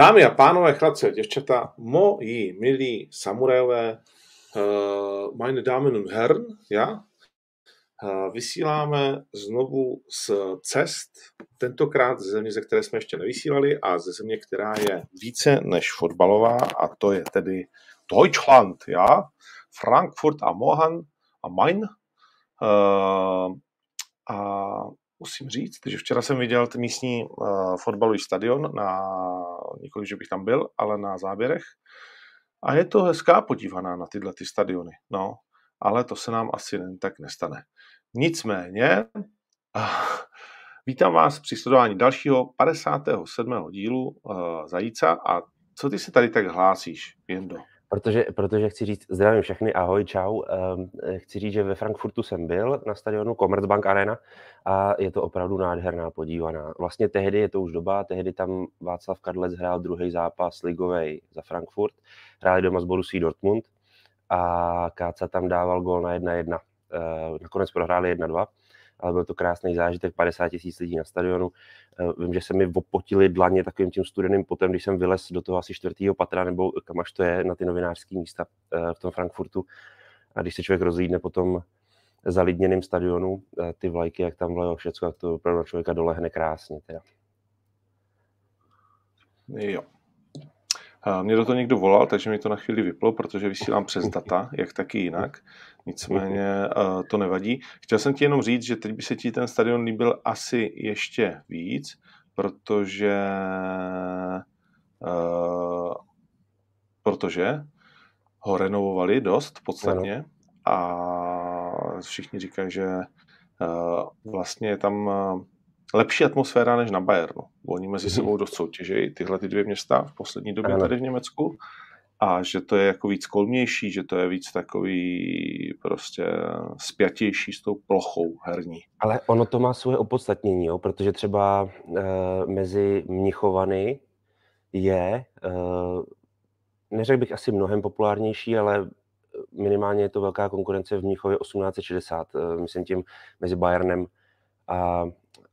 Dámy a pánové, chlapci a děvčata, moji milí samurajové, uh, meine Damen und Herren, ja, uh, vysíláme znovu z cest, tentokrát ze země, ze které jsme ještě nevysílali a ze země, která je více než fotbalová a to je tedy Deutschland, ja, Frankfurt a Mohan a Main. Uh, a musím říct, že včera jsem viděl ten místní uh, fotbalový stadion, na, nikoli, že bych tam byl, ale na záběrech. A je to hezká podívaná na tyhle ty stadiony. No, ale to se nám asi jen tak nestane. Nicméně, uh, vítám vás při sledování dalšího 57. dílu uh, Zajíca a co ty se tady tak hlásíš, Jendo? Protože, protože chci říct, zdravím všechny, ahoj, čau. Um, chci říct, že ve Frankfurtu jsem byl na stadionu Commerzbank Arena a je to opravdu nádherná podívaná. Vlastně tehdy je to už doba, tehdy tam Václav Kadlec hrál druhý zápas ligovej za Frankfurt, hráli doma z Borussí Dortmund a Káca tam dával gol na 1-1. Uh, nakonec prohráli 1-2 ale byl to krásný zážitek, 50 tisíc lidí na stadionu. Eh, vím, že se mi opotili dlaně takovým tím studeným potem, když jsem vylez do toho asi čtvrtého patra, nebo kam až to je, na ty novinářské místa eh, v tom Frankfurtu. A když se člověk rozlídne potom zalidněným stadionu, eh, ty vlajky, jak tam vlajou všechno, jak to opravdu člověka dolehne krásně. Teda. Jo. Mě do toho někdo volal, takže mi to na chvíli vyplo, protože vysílám přes data, jak taky jinak. Nicméně to nevadí. Chtěl jsem ti jenom říct, že teď by se ti ten stadion líbil asi ještě víc, protože uh, protože ho renovovali dost podstatně a všichni říkají, že uh, vlastně je tam lepší atmosféra než na Bayernu. Oni mezi mhm. sebou dost soutěžejí, tyhle ty dvě města v poslední době tady v Německu a že to je jako víc kolmější, že to je víc takový prostě spjatější s tou plochou herní. Ale ono to má svoje opodstatnění, jo? protože třeba e, mezi Mnichovany je, e, neřekl bych asi mnohem populárnější, ale minimálně je to velká konkurence v Mnichově 1860, e, myslím tím mezi Bayernem a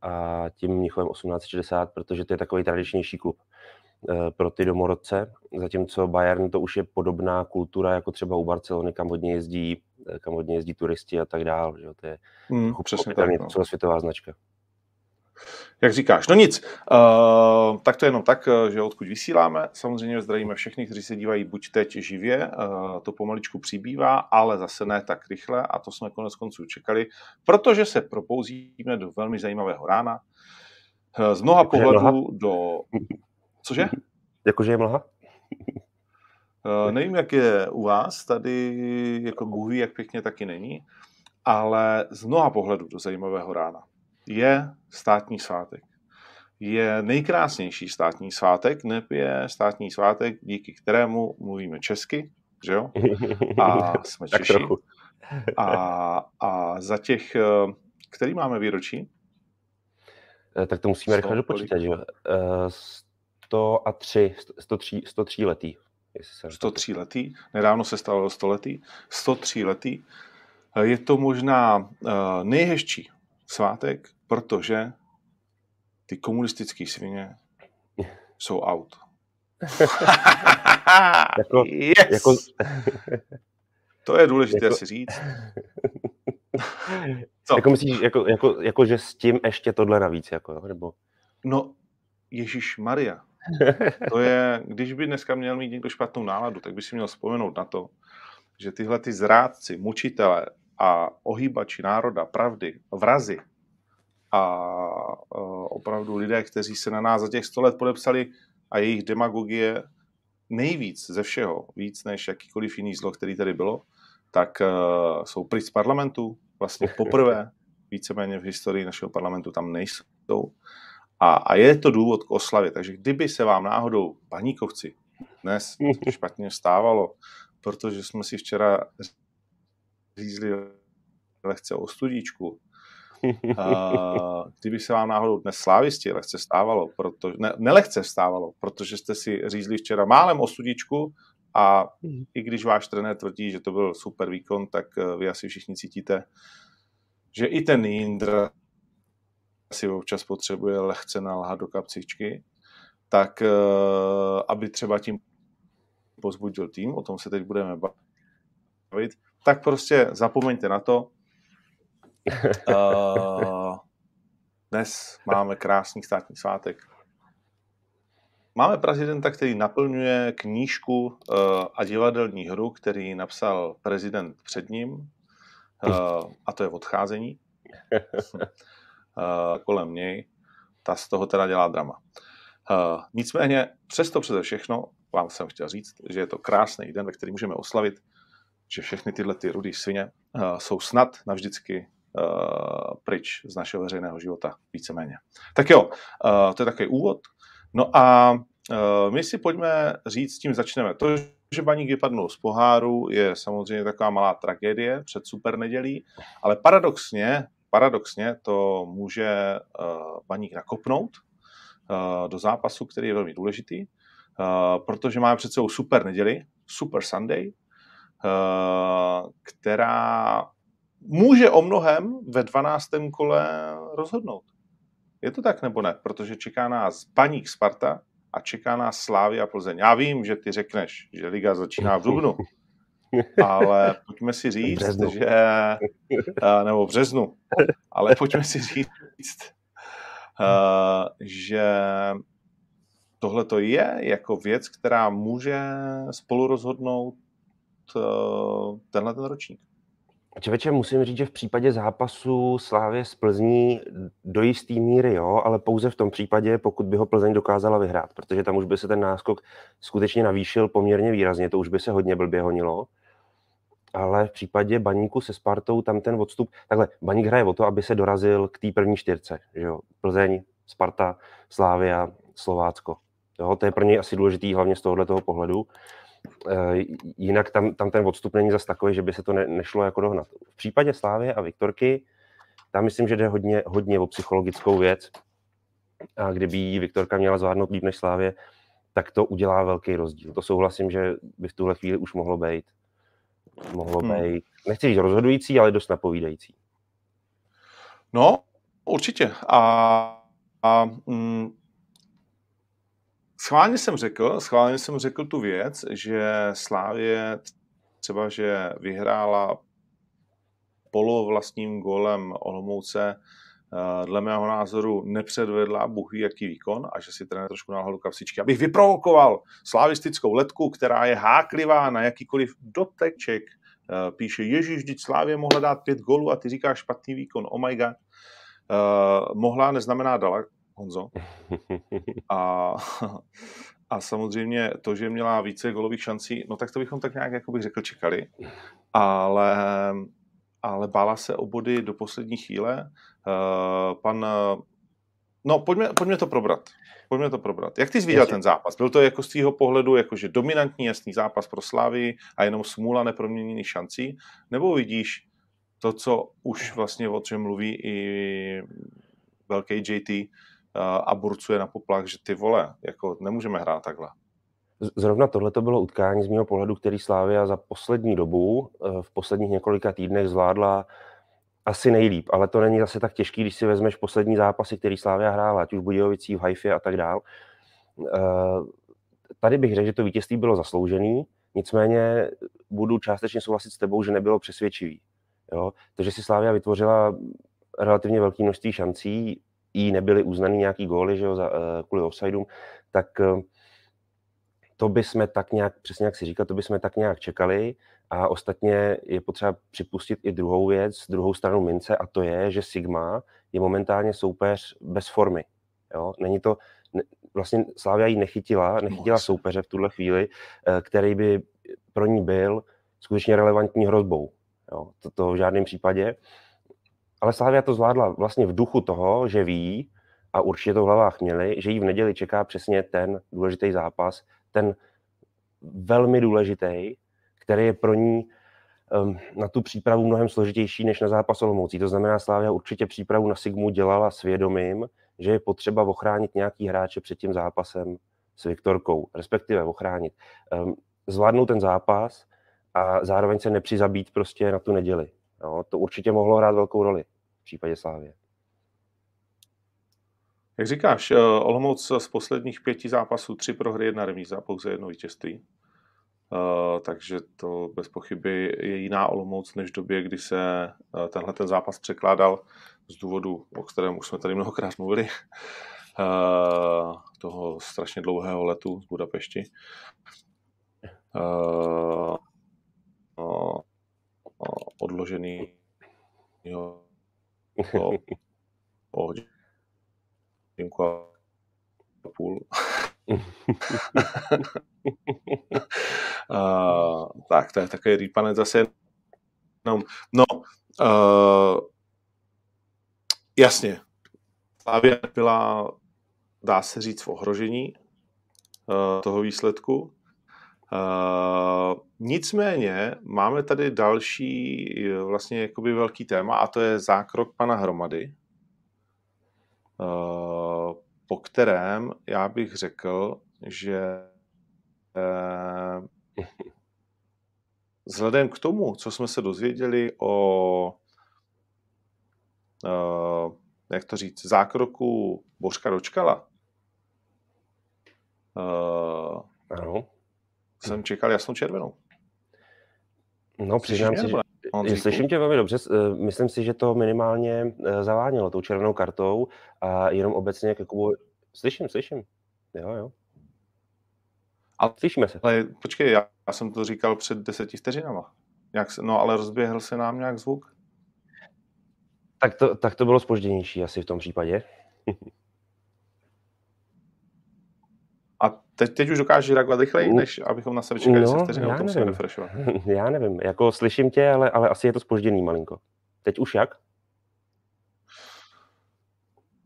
a tím Mnichovem 1860, protože to je takový tradičnější klub eh, pro ty domorodce, zatímco Bayern to už je podobná kultura jako třeba u Barcelony, kam hodně jezdí, eh, kam hodně jezdí turisti a tak dále. Že? To je hmm, přesně tak, no. celosvětová značka. Jak říkáš, no nic, uh, tak to je jenom tak, eh, že odkud vysíláme. Samozřejmě zdravíme všechny, kteří se dívají buď teď živě, uh, to pomaličku přibývá, ale zase ne tak rychle a to jsme konec konců čekali, protože se propouzíme do velmi zajímavého rána. Uh, z mnoha Jakože pohledů do... Cože? Jakože je mlha? Uh, nevím, jak je u vás, tady jako Bůh ví, jak pěkně taky není, ale z mnoha pohledů do zajímavého rána je státní svátek. Je nejkrásnější státní svátek, neb je státní svátek, díky kterému mluvíme česky, že jo? A jsme Češi. A, a za těch, eh, který máme výročí? Eh, tak to musíme rychle dopočítat, že jo? 103, 103, 103 letý. 103 letý, nedávno se stalo 100 letý, 103 letý. Eh, je to možná nejhezčí svátek protože ty komunistické svině jsou out. jako, yes! jako... to je důležité jako... si říct. Co? Jako myslíš, jako, jako, jako, že s tím ještě tohle navíc, jako, nebo? No, Ježíš Maria. To je, když by dneska měl mít někdo špatnou náladu, tak by si měl vzpomenout na to, že tyhle ty zrádci, mučitele a ohýbači národa, pravdy, vrazy, a opravdu lidé, kteří se na nás za těch 100 let podepsali a jejich demagogie nejvíc ze všeho, víc než jakýkoliv jiný zlo, který tady bylo, tak uh, jsou pryč z parlamentu. Vlastně poprvé víceméně v historii našeho parlamentu tam nejsou. A, a je to důvod k oslavě. Takže kdyby se vám náhodou, paníkovci, dnes špatně stávalo, protože jsme si včera řízli lehce o studíčku, Uh, kdyby se vám náhodou dnes slávisti lehce stávalo, proto, ne, nelehce stávalo, protože jste si řízli včera málem o sudičku a mm. i když váš trenér tvrdí, že to byl super výkon, tak uh, vy asi všichni cítíte, že i ten Jindra si občas potřebuje lehce nalhat do kapcičky. tak aby třeba tím pozbudil tým, o tom se teď budeme bavit, tak prostě zapomeňte na to. Dnes máme krásný státní svátek. Máme prezidenta, který naplňuje knížku uh, a divadelní hru, který napsal prezident před ním, uh, a to je odcházení. uh, kolem něj. Ta z toho teda dělá drama. Uh, nicméně, přesto přeze všechno, vám jsem chtěl říct, že je to krásný den, ve který můžeme oslavit, že všechny tyhle ty rudý svině uh, jsou snad navždycky uh, pryč z našeho veřejného života, víceméně. Tak jo, uh, to je takový úvod. No a uh, my si pojďme říct, s tím začneme. To, že baník vypadnul z poháru, je samozřejmě taková malá tragédie před super nedělí, ale paradoxně, paradoxně to může uh, baník nakopnout uh, do zápasu, který je velmi důležitý, uh, protože máme před sebou super neděli, super Sunday, která může o mnohem ve 12. kole rozhodnout. Je to tak nebo ne? Protože čeká nás Baník Sparta a čeká nás Slávy a Plzeň. Já vím, že ty řekneš, že liga začíná v dubnu, ale pojďme si říct, březnu. že... Nebo v březnu. Ale pojďme si říct, že tohle to je jako věc, která může spolu rozhodnout tenhle ten ročník. Čeveče, musím říct, že v případě zápasu Slávě z Plzní do jisté míry jo, ale pouze v tom případě, pokud by ho Plzeň dokázala vyhrát, protože tam už by se ten náskok skutečně navýšil poměrně výrazně, to už by se hodně blbě honilo. Ale v případě Baníku se Spartou tam ten odstup, takhle, Baník hraje o to, aby se dorazil k té první čtyřce, že jo? Plzeň, Sparta, Slávia, Slovácko. Jo, to je pro něj asi důležitý hlavně z tohoto pohledu. Eh, jinak tam, tam ten odstup není zas takový, že by se to ne, nešlo jako dohnat. V případě Slávy a Viktorky, tam myslím, že jde hodně, hodně o psychologickou věc. A kdyby ji Viktorka měla zvládnout líp než Slávě, tak to udělá velký rozdíl. To souhlasím, že by v tuhle chvíli už mohlo být. Mohlo hmm. být, nechci říct rozhodující, ale dost napovídající. No, určitě. A, a mm, Schválně jsem řekl, schválně jsem řekl tu věc, že Slávě třeba, že vyhrála polovlastním golem Olomouce, eh, dle mého názoru nepředvedla buchy jaký výkon a že si trenér trošku nalhal do kapsičky, abych vyprovokoval slavistickou letku, která je háklivá na jakýkoliv doteček. Eh, píše, Ježíš, vždyť Slávě mohla dát pět golů a ty říkáš špatný výkon, oh my god. Uh, mohla neznamená dala, Honzo. A, a samozřejmě to, že měla více golových šancí, no tak to bychom tak nějak, jako bych řekl, čekali. Ale, ale bála se o body do poslední chvíle. Uh, pan, no pojďme, pojďme to probrat. Pojďme to probrat. Jak ty jsi viděl ten zápas? Byl to jako z tvýho pohledu jakože dominantní, jasný zápas pro Slávy a jenom smůla neproměněných šancí? Nebo vidíš to, co už vlastně o čem mluví i velký JT, a burcuje na poplach, že ty vole, jako nemůžeme hrát takhle. Zrovna tohle to bylo utkání z mého pohledu, který Slávia za poslední dobu, eh, v posledních několika týdnech zvládla asi nejlíp, ale to není zase tak těžký, když si vezmeš poslední zápasy, který Slávia hrála, ať už v v Haifě a tak dál. Eh, tady bych řekl, že to vítězství bylo zasloužený, nicméně budu částečně souhlasit s tebou, že nebylo přesvědčivý. Jo? To, že si Slávia vytvořila relativně velké množství šancí, jí nebyly uznaný nějaký góly že jo, za, uh, kvůli offsideům, tak uh, to by jsme tak nějak, přesně jak si říkal, to by jsme tak nějak čekali a ostatně je potřeba připustit i druhou věc, druhou stranu mince a to je, že Sigma je momentálně soupeř bez formy. Jo? Není to, ne, vlastně Slávia ji nechytila, nechytila soupeře v tuhle chvíli, uh, který by pro ní byl skutečně relevantní hrozbou. Jo? To, to v žádném případě ale Slávia to zvládla vlastně v duchu toho, že ví, a určitě to v hlavách měli, že jí v neděli čeká přesně ten důležitý zápas, ten velmi důležitý, který je pro ní um, na tu přípravu mnohem složitější než na zápas Olomoucí. To znamená, Slávia určitě přípravu na Sigmu dělala svědomím, že je potřeba ochránit nějaký hráče před tím zápasem s Viktorkou, respektive ochránit. Um, zvládnout ten zápas a zároveň se nepřizabít prostě na tu neděli. Jo, to určitě mohlo hrát velkou roli v případě Slávě. Jak říkáš, eh, Olomouc z posledních pěti zápasů tři prohry, jedna remíza, pouze jedno vítězství. Uh, takže to bez pochyby je jiná Olomouc než v době, kdy se uh, tenhle ten zápas překládal z důvodu, o kterém už jsme tady mnohokrát mluvili, uh, toho strašně dlouhého letu z Budapešti. Uh, odložený o, o hodinku a půl. uh, tak, to je takový rýpanec zase. No, no uh, jasně. Slavě byla, dá se říct, v ohrožení uh, toho výsledku. Uh, nicméně máme tady další vlastně jakoby velký téma a to je zákrok pana Hromady, uh, po kterém já bych řekl, že uh, vzhledem k tomu, co jsme se dozvěděli o uh, jak to říct, zákroku Bořka dočkala, uh, ano. Jsem čekal jasnou červenou. No, přiznám si, že, slyším tě velmi dobře. Myslím si, že to minimálně zavánilo tou červenou kartou a jenom obecně k Jakubu... Slyším, slyším. Jo, jo. Ale, Slyšíme se. Ale počkej, já, já jsem to říkal před deseti vteřinama. Jak, no ale rozběhl se nám nějak zvuk? Tak to, tak to bylo spožděnější asi v tom případě. A teď, teď už dokážeš reagovat rychleji, než abychom na sebe čekali no, vteřin, já nevím. Já nevím, jako slyším tě, ale, ale asi je to spožděný malinko. Teď už jak?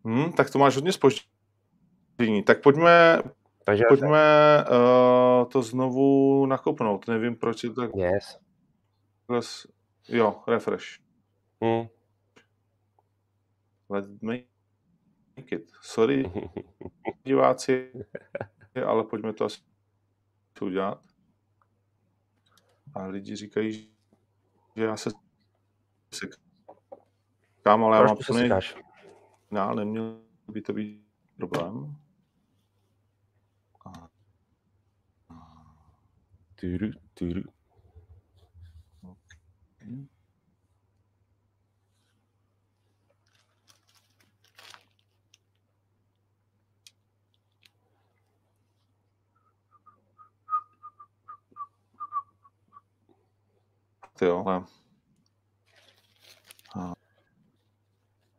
Hmm, tak to máš hodně spoždění. Tak pojďme, Takže pojďme uh, to znovu nakopnout. Nevím, proč je to tak... Yes. Jo, refresh. Hmm. Let's make it. Sorry, diváci, ale pojďme to asi udělat. A lidi říkají, že já se sekám, ale já mám plný signál, neměl by to být problém. Tyru, tyru. Okay. Jo, ale...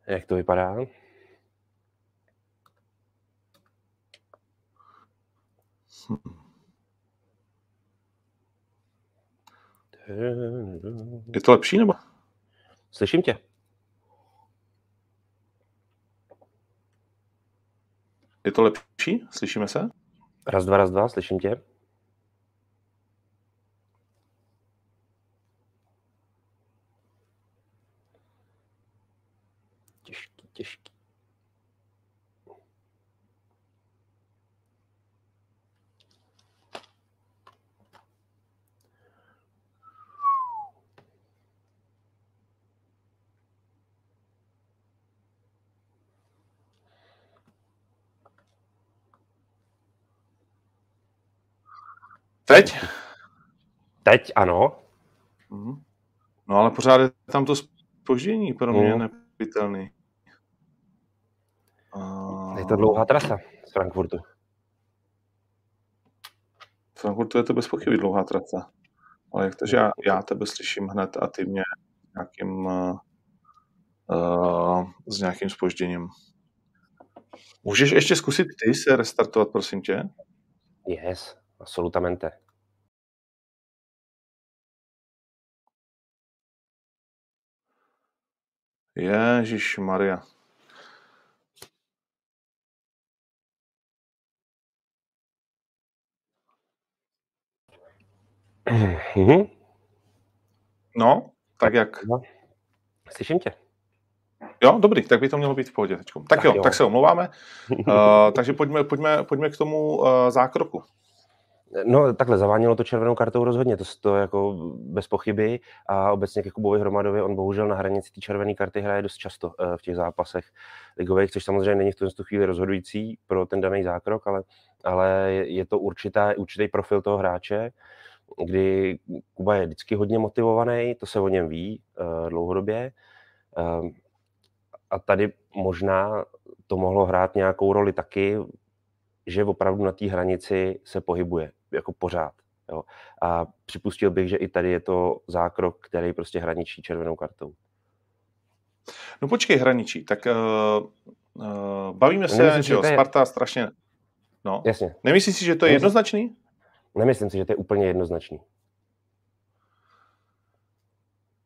Jak to vypadá? Je to lepší nebo? Slyším tě. Je to lepší? Slyšíme se? Raz, dva, raz, dva, slyším tě. těžký. Teď? Teď ano. Mhm. No ale pořád je tam to spoždění pro mě mm. nepitelný. Je to dlouhá trasa z Frankfurtu. Z Frankfurtu je to bez pochyby dlouhá trasa. Ale jak to, že já, já tebe slyším hned a ty mě nějakým, uh, s nějakým spožděním. Můžeš ještě zkusit ty se restartovat, prosím tě? Yes, absolutamente. Ježíš Maria. Mhm. No, tak jak? No. Slyším tě. Jo, dobrý, tak by to mělo být v pohodě teď. Tak, tak jo, jo, tak se omlouváme. uh, takže pojďme, pojďme, pojďme k tomu uh, zákroku. No takhle, zavánilo to červenou kartou rozhodně, to, to jako bez pochyby a obecně ke Kubovi Hromadovi, on bohužel na hranici té červené karty hraje dost často uh, v těch zápasech ligových, což samozřejmě není v tu chvíli rozhodující pro ten daný zákrok, ale, ale je to určitá, určitý profil toho hráče, kdy Kuba je vždycky hodně motivovaný, to se o něm ví uh, dlouhodobě. Uh, a tady možná to mohlo hrát nějakou roli taky, že opravdu na té hranici se pohybuje, jako pořád. Jo. A připustil bych, že i tady je to zákrok, který prostě hraničí červenou kartou. No počkej, hraničí. Tak uh, uh, bavíme se, Nemyslím, že jo, je... Sparta strašně... No. Jasně. Nemyslíš si, že to je Nemyslím... jednoznačný? Nemyslím si, že to je úplně jednoznačný.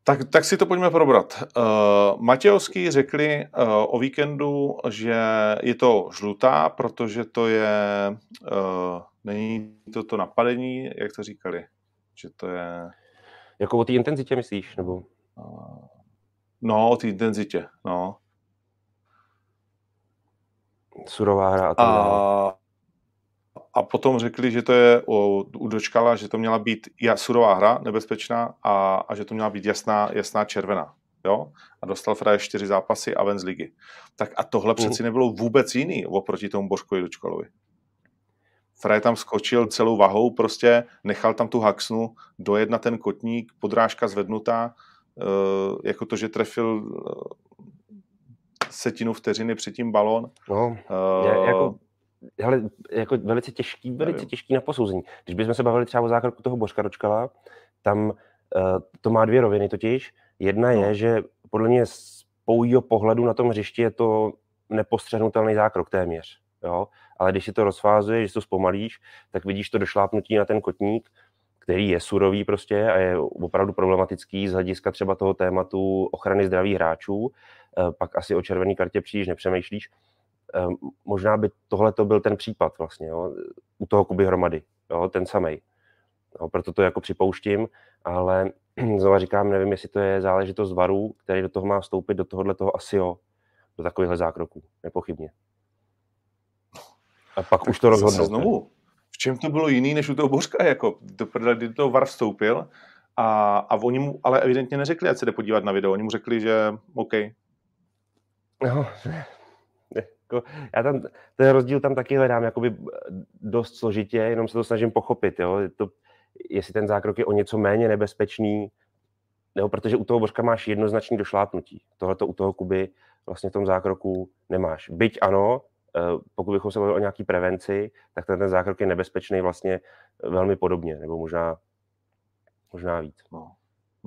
Tak, tak si to pojďme probrat. Uh, Matějovský řekli uh, o víkendu, že je to žlutá, protože to je, uh, není to to napadení, jak to říkali, že to je... Jako o té intenzitě myslíš, nebo? Uh, no, o té intenzitě, no. Surová hra a tak dále a potom řekli, že to je u, u Dočkala, že to měla být surová hra, nebezpečná a, a že to měla být jasná, jasná červená. Jo? A dostal Fraje čtyři zápasy a ven z ligy. Tak a tohle mm. přeci nebylo vůbec jiný oproti tomu Božkovi Dočkalovi. Fraj tam skočil celou vahou, prostě nechal tam tu haxnu, dojet na ten kotník, podrážka zvednutá, uh, jako to, že trefil uh, setinu vteřiny předtím balon. No, uh, jako hele, jako velice těžký, velice těžký na posouzení. Když bychom se bavili třeba o zákroku toho Božka Ročkala, tam uh, to má dvě roviny totiž. Jedna no. je, že podle mě z pouhýho pohledu na tom hřišti je to nepostřehnutelný zákrok téměř. Jo? Ale když si to rozfázuješ, když to zpomalíš, tak vidíš to došlápnutí na ten kotník, který je surový prostě a je opravdu problematický z hlediska třeba toho tématu ochrany zdraví hráčů. Eh, pak asi o červené kartě příliš nepřemýšlíš. Ehm, možná by tohle to byl ten případ vlastně, jo, u toho Kuby hromady, jo, ten samej. No, proto to jako připouštím, ale znovu říkám, nevím, jestli to je záležitost varů, který do toho má vstoupit, do tohohle toho asi jo, do takovýchhle zákroků, nepochybně. A pak tak už to rozhodnou. Znovu, v čem to bylo jiný než u toho Bořka, jako do kdy toho VAR vstoupil a, a oni mu ale evidentně neřekli, ať se jde podívat na video, oni mu řekli, že OK. No, jako, já tam, ten rozdíl tam taky hledám jakoby dost složitě, jenom se to snažím pochopit, jo? To, jestli ten zákrok je o něco méně nebezpečný, nebo protože u toho Božka máš jednoznačný došlápnutí. Tohle to u toho Kuby vlastně v tom zákroku nemáš. Byť ano, eh, pokud bychom se bavili o nějaký prevenci, tak ten, ten zákrok je nebezpečný vlastně velmi podobně, nebo možná, možná víc. No.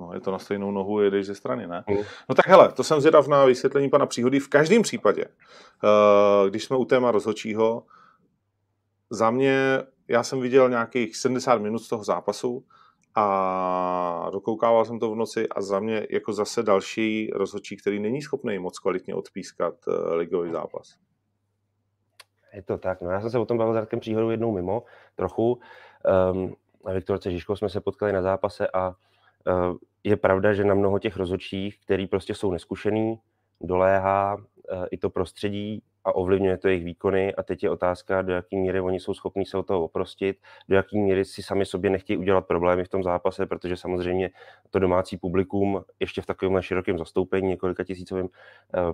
No, je to na stejnou nohu, jedeš ze strany, ne? Mm. No tak hele, to jsem zvědav na vysvětlení pana Příhody. V každém případě, eh, když jsme u téma rozhodčího, za mě, já jsem viděl nějakých 70 minut z toho zápasu a dokoukával jsem to v noci a za mě jako zase další rozhodčí, který není schopný moc kvalitně odpískat eh, ligový zápas. Je to tak, no já jsem se o tom bavil s Radkem Příhodou jednou mimo, trochu. Um, Viktorce Žižkou jsme se potkali na zápase a je pravda, že na mnoho těch rozhodčích, který prostě jsou neskušený, doléhá eh, i to prostředí a ovlivňuje to jejich výkony. A teď je otázka, do jaké míry oni jsou schopní se o toho oprostit, do jaké míry si sami sobě nechtějí udělat problémy v tom zápase, protože samozřejmě to domácí publikum ještě v takovém širokém zastoupení, několika tisícovým, eh,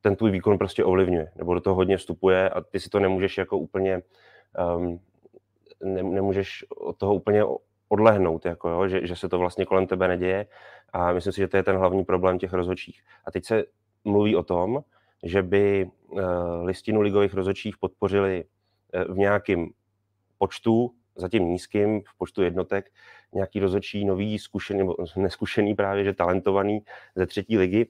ten tvůj výkon prostě ovlivňuje, nebo do toho hodně vstupuje a ty si to nemůžeš jako úplně um, ne, nemůžeš od toho úplně odlehnout, jako jo, že, že se to vlastně kolem tebe neděje a myslím si, že to je ten hlavní problém těch rozhodčích. A teď se mluví o tom, že by uh, listinu ligových rozhodčích podpořili uh, v nějakém počtu, zatím nízkým, v počtu jednotek, nějaký rozhodčí nový, zkušený, nebo neskušený právě, že talentovaný ze třetí ligy,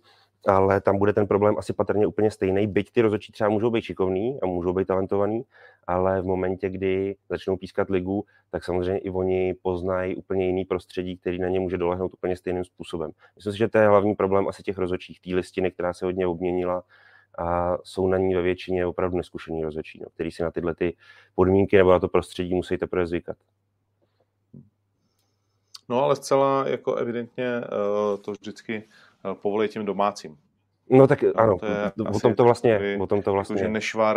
ale tam bude ten problém asi patrně úplně stejný. Byť ty rozhodčí třeba můžou být šikovní a můžou být talentovaný, ale v momentě, kdy začnou pískat ligu, tak samozřejmě i oni poznají úplně jiný prostředí, který na ně může dolehnout úplně stejným způsobem. Myslím si, že to je hlavní problém asi těch rozhodčích, té listiny, která se hodně obměnila a jsou na ní ve většině opravdu neskušení rozhodčí, no, který si na tyhle ty podmínky nebo na to prostředí musí teprve zvykat. No ale zcela jako evidentně uh, to vždycky Eh, povolí těm domácím. No tak ano, to je o tom to vlastně, takový, o tom to vlastně jako, nešvar,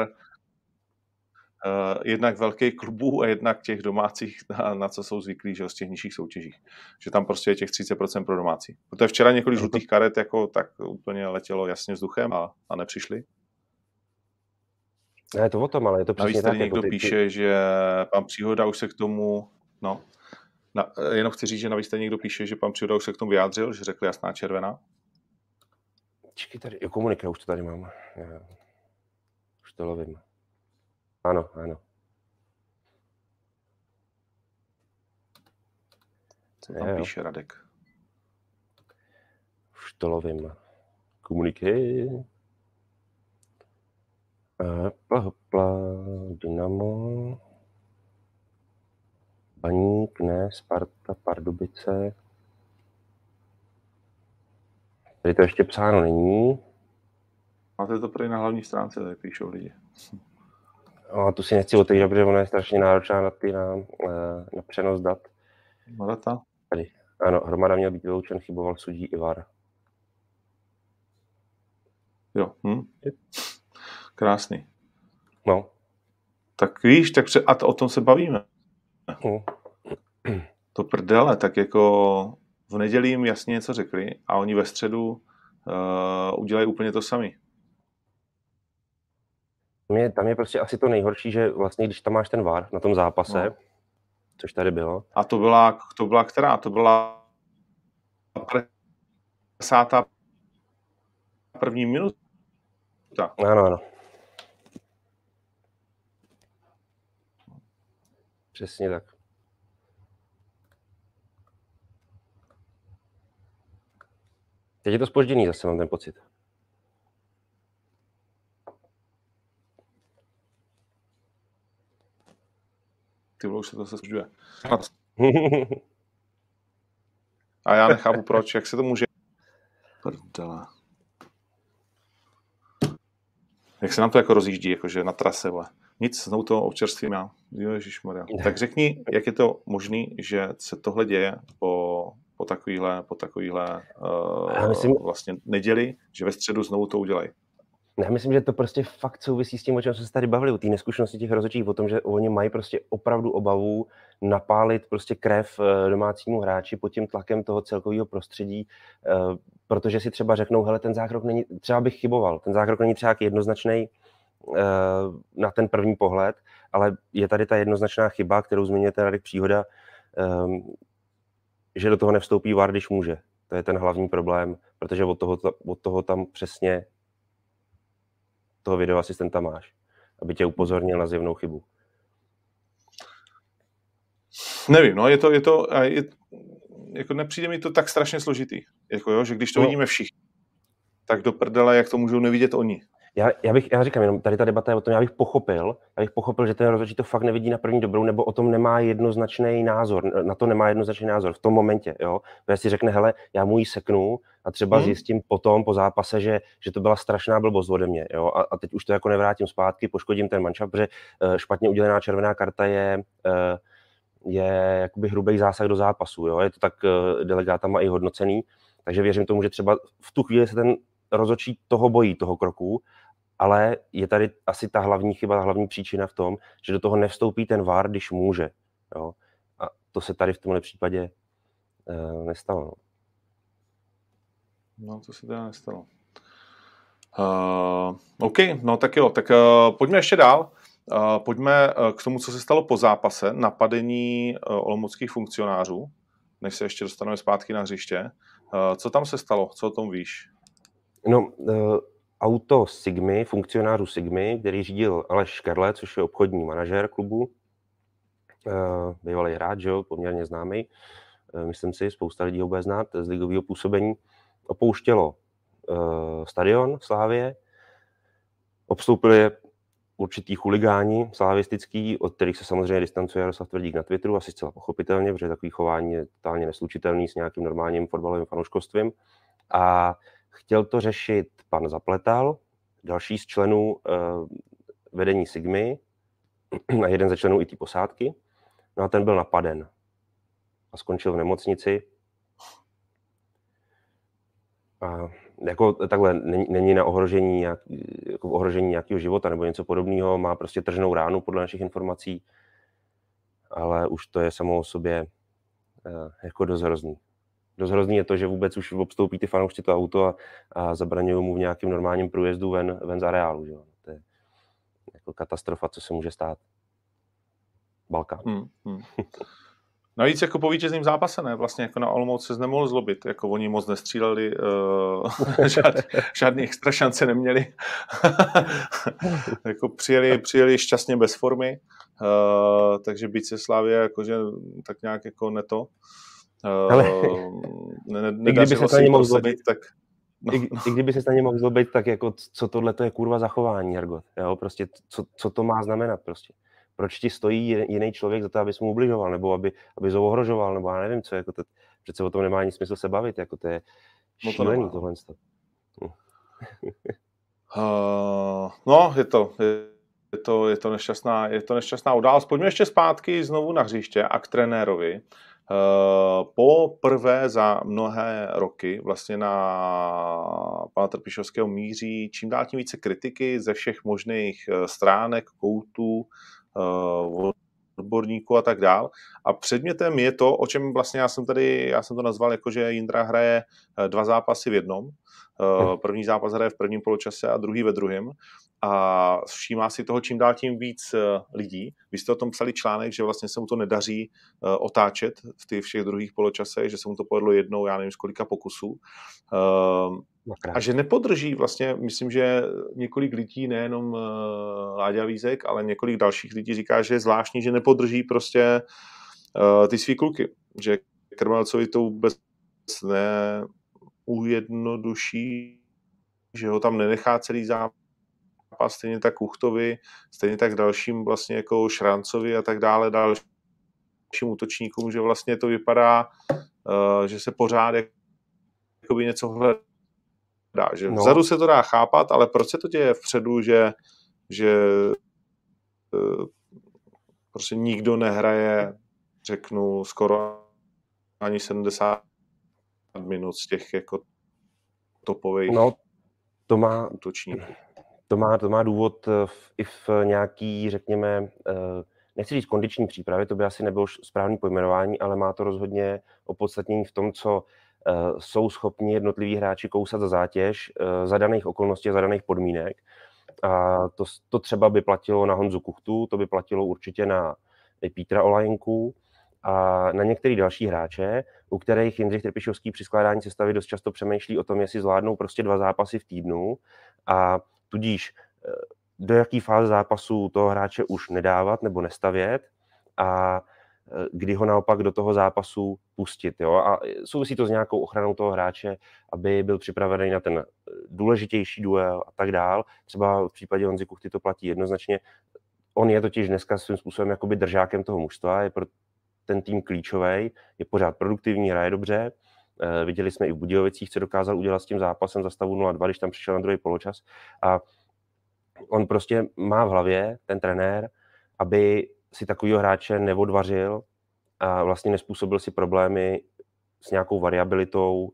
uh, jednak velkých klubů a jednak těch domácích, na, na co jsou zvyklí, že z těch nižších soutěží. Že tam prostě je těch 30% pro domácí. Protože včera několik žlutých karet jako tak úplně letělo jasně vzduchem a, a nepřišli. Ne, je to o tom, ale je to přesně Navíc tady tak, někdo jako ty, píše, ty... že pan Příhoda už se k tomu, no, na, jenom chci říct, že navíc tady někdo píše, že pan Příhoda už se k tomu vyjádřil, že řekl jasná červená. Čekaj, tady, jo, komunika, už to tady mám. Já, už to lovím. Ano, ano. Co tam píše Radek? Už to lovím. Komuniké. Hopla, hopla, Dynamo. Baník, ne, Sparta, Pardubice. Tady to ještě psáno není. Máte to prý na hlavní stránce, tady píšou lidi. No, tu si nechci otevírat, protože ona je strašně náročná na, ty, na, na přenos dat. Data? Tady. Ano, hromada měl být vyloučen, chyboval sudí Ivar. Jo. Hm. Krásný. No. Tak víš, tak pře- a to, o tom se bavíme. Hm. To prdele, tak jako v neděli jim jasně něco řekli a oni ve středu uh, udělají úplně to sami. Tam je, tam je prostě asi to nejhorší, že vlastně, když tam máš ten VAR na tom zápase, no. což tady bylo. A to byla, to byla která? To byla 50. první minuta. Ano, ano. Přesně tak. Teď je to spožděný zase, mám ten pocit. Ty už se to se spožďuje. A já nechápu proč, jak se to může... Prdele. Jak se nám to jako rozjíždí, jakože na trase, vole. Nic, znovu to občerstvím já. Ježišmarja. Tak řekni, jak je to možné, že se tohle děje po, po takovýhle, po takovýhle uh, myslím, vlastně neděli, že ve středu znovu to udělají. Já myslím, že to prostě fakt souvisí s tím, o čem jsme se tady bavili, o té neskušenosti těch rozhodčích, o tom, že oni mají prostě opravdu obavu napálit prostě krev eh, domácímu hráči pod tím tlakem toho celkového prostředí, eh, protože si třeba řeknou, hele, ten zákrok není, třeba bych chyboval, ten zákrok není třeba jednoznačný na ten první pohled, ale je tady ta jednoznačná chyba, kterou zmiňujete Radek Příhoda, že do toho nevstoupí VAR, když může. To je ten hlavní problém, protože od toho, od toho tam přesně toho videoasistenta máš, aby tě upozornil na zjevnou chybu. Nevím, no je to, je to, je, jako nepřijde mi to tak strašně složitý, jako jo, že když to no. vidíme všichni, tak do prdele, jak to můžou nevidět oni já, já, bych, já říkám, jenom tady ta debata je o tom, já bych pochopil, já bych pochopil, že ten rozhodčí to fakt nevidí na první dobrou, nebo o tom nemá jednoznačný názor, na to nemá jednoznačný názor v tom momentě, jo. Protože si řekne, hele, já mu ji seknu a třeba hmm. zjistím potom po zápase, že, že to byla strašná blbost ode mě, jo. A, a teď už to jako nevrátím zpátky, poškodím ten mančap, protože uh, špatně udělená červená karta je uh, je jakoby hrubý zásah do zápasu, jo. Je to tak uh, delegátama i hodnocený, takže věřím tomu, že třeba v tu chvíli se ten rozhodčí toho bojí, toho kroku, ale je tady asi ta hlavní chyba, ta hlavní příčina v tom, že do toho nevstoupí ten VAR, když může. Jo? A to se tady v tomhle případě uh, nestalo. No. no, to se teda nestalo. Uh, OK, no tak jo, tak uh, pojďme ještě dál. Uh, pojďme uh, k tomu, co se stalo po zápase, napadení uh, olomouckých funkcionářů, než se ještě dostaneme zpátky na hřiště. Uh, co tam se stalo? Co o tom víš? No, uh, auto Sigmy, funkcionářů Sigmy, který řídil Aleš Škerle, což je obchodní manažer klubu, uh, bývalý hráč, poměrně známý, uh, myslím si, spousta lidí ho bude znát z ligového působení, opouštělo uh, stadion Slávě, obstoupili je určitý chuligáni slavistický, od kterých se samozřejmě distancuje Jaroslav Tvrdík na Twitteru, asi zcela pochopitelně, protože takový chování je totálně neslučitelný s nějakým normálním fotbalovým fanouškovstvím. A Chtěl to řešit pan Zapletal, další z členů uh, vedení Sigmy a jeden ze členů i té posádky. No a ten byl napaden a skončil v nemocnici. A jako takhle není, na ohrožení, nějak, jako ohrožení nějakého života nebo něco podobného, má prostě tržnou ránu podle našich informací, ale už to je samo o sobě uh, jako dost hrozný. Dost hrozný je to, že vůbec už obstoupí ty fanoušci to auto a, a zabraňují mu v nějakém normálním průjezdu ven, ven z areálu. Že? To je jako katastrofa, co se může stát. Balkán. Hmm, hmm. Navíc jako po vítězným zápase, ne? Vlastně jako na Olomouc se nemohl zlobit. Jako oni moc nestříleli, uh, žád, žádný extra šance neměli. jako přijeli, přijeli šťastně bez formy, uh, takže byť se Slávě jakože tak nějak jako neto. Ale ne, ne, i kdyby se na ně mohl zlobit, tak... No, I, no. I kdyby se na ně mohl zlobit, tak jako co tohle to je kurva zachování, Hergot. Jo? Prostě co, co to má znamenat prostě proč ti stojí jiný člověk za to, aby mu ubližoval, nebo aby, aby ohrožoval, nebo já nevím, co, jako to, přece o tom nemá ani smysl se bavit, jako to je šílený no to tohle. uh, no, je to, je to, je to, nešťastná, je to nešťastná událost. Pojďme ještě zpátky znovu na hřiště a k trenérovi. Uh, po prvé za mnohé roky vlastně na pana Trpišovského míří čím dál tím více kritiky ze všech možných eh, stránek, koutů, Eh, odborníků a tak dál. A předmětem je to, o čem vlastně já jsem tady, já jsem to nazval jako, že Jindra hraje eh, dva zápasy v jednom. Eh, hm. První zápas hraje v prvním poločase a druhý ve druhém. A všímá si toho čím dál tím víc lidí. Vy jste o tom psali článek, že vlastně se mu to nedaří otáčet v těch všech druhých poločasech, že se mu to povedlo jednou, já nevím z kolika pokusů. A že nepodrží vlastně, myslím, že několik lidí, nejenom uh, Láďa Vízek, ale několik dalších lidí říká, že je zvláštní, že nepodrží prostě ty svý kluky. Že Krmelcovi to vůbec neujednoduší, že ho tam nenechá celý zápas, stejně tak Kuchtovi, stejně tak dalším vlastně jako Šrancovi a tak dále, dalším útočníkům, že vlastně to vypadá, uh, že se pořád jakoby něco hledá dá. Že no. Vzadu se to dá chápat, ale proč se to děje vpředu, že, že uh, prostě nikdo nehraje, řeknu, skoro ani 70 minut z těch jako topových no, to má, útočníků. To má, to má důvod eh, v, i v nějaký, řekněme, uh, nechci říct kondiční přípravě, to by asi nebylo správný pojmenování, ale má to rozhodně opodstatnění v tom, co Eh, jsou schopni jednotliví hráči kousat za zátěž eh, za daných okolností, za daných podmínek. A to, to třeba by platilo na Honzu Kuchtu, to by platilo určitě na Pítra Olajenku a na některé další hráče, u kterých Jindřich Trpišovský při skládání sestavy dost často přemýšlí o tom, jestli zvládnou prostě dva zápasy v týdnu a tudíž eh, do jaký fáze zápasu toho hráče už nedávat nebo nestavět a kdy ho naopak do toho zápasu pustit. Jo? A souvisí to s nějakou ochranou toho hráče, aby byl připravený na ten eh, důležitější duel a tak dál. Třeba v případě Honzy Kuchty to platí jednoznačně. On je totiž dneska svým způsobem jakoby držákem toho mužstva, je pro ten tým klíčový, je pořád produktivní, hraje dobře. Eh, viděli jsme i v Budějovicích, co dokázal udělat s tím zápasem za stavu 0-2, když tam přišel na druhý poločas. A on prostě má v hlavě, ten trenér, aby si takovýho hráče neodvařil a vlastně nespůsobil si problémy s nějakou variabilitou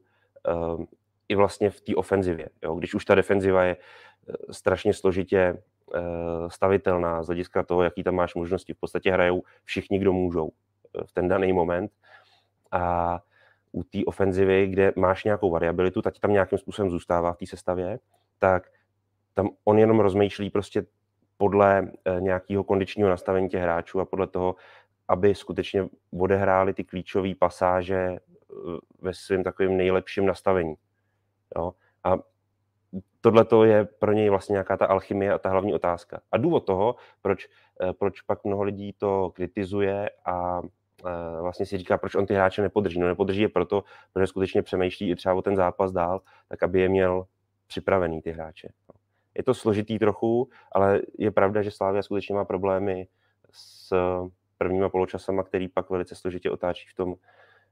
um, i vlastně v té ofenzivě. Jo? Když už ta defenziva je eh, strašně složitě uh, stavitelná z hlediska toho, jaký tam máš možnosti. V podstatě hrajou všichni, kdo můžou v ten daný moment. A u té ofenzivy, kde máš nějakou variabilitu, tak tam nějakým způsobem zůstává v té sestavě, tak tam on jenom rozmýšlí prostě podle eh, nějakého kondičního nastavení těch hráčů a podle toho, aby skutečně odehráli ty klíčové pasáže eh, ve svém takovém nejlepším nastavení. Jo? A tohle je pro něj vlastně nějaká ta alchymie a ta hlavní otázka. A důvod toho, proč, eh, proč pak mnoho lidí to kritizuje a vlastně si říká, proč on ty hráče nepodrží. No nepodrží je proto, protože skutečně přemýšlí i třeba o ten zápas dál, tak aby je měl připravený ty hráče. Je to složitý trochu, ale je pravda, že Slávia skutečně má problémy s prvníma poločasama, který pak velice složitě otáčí v tom,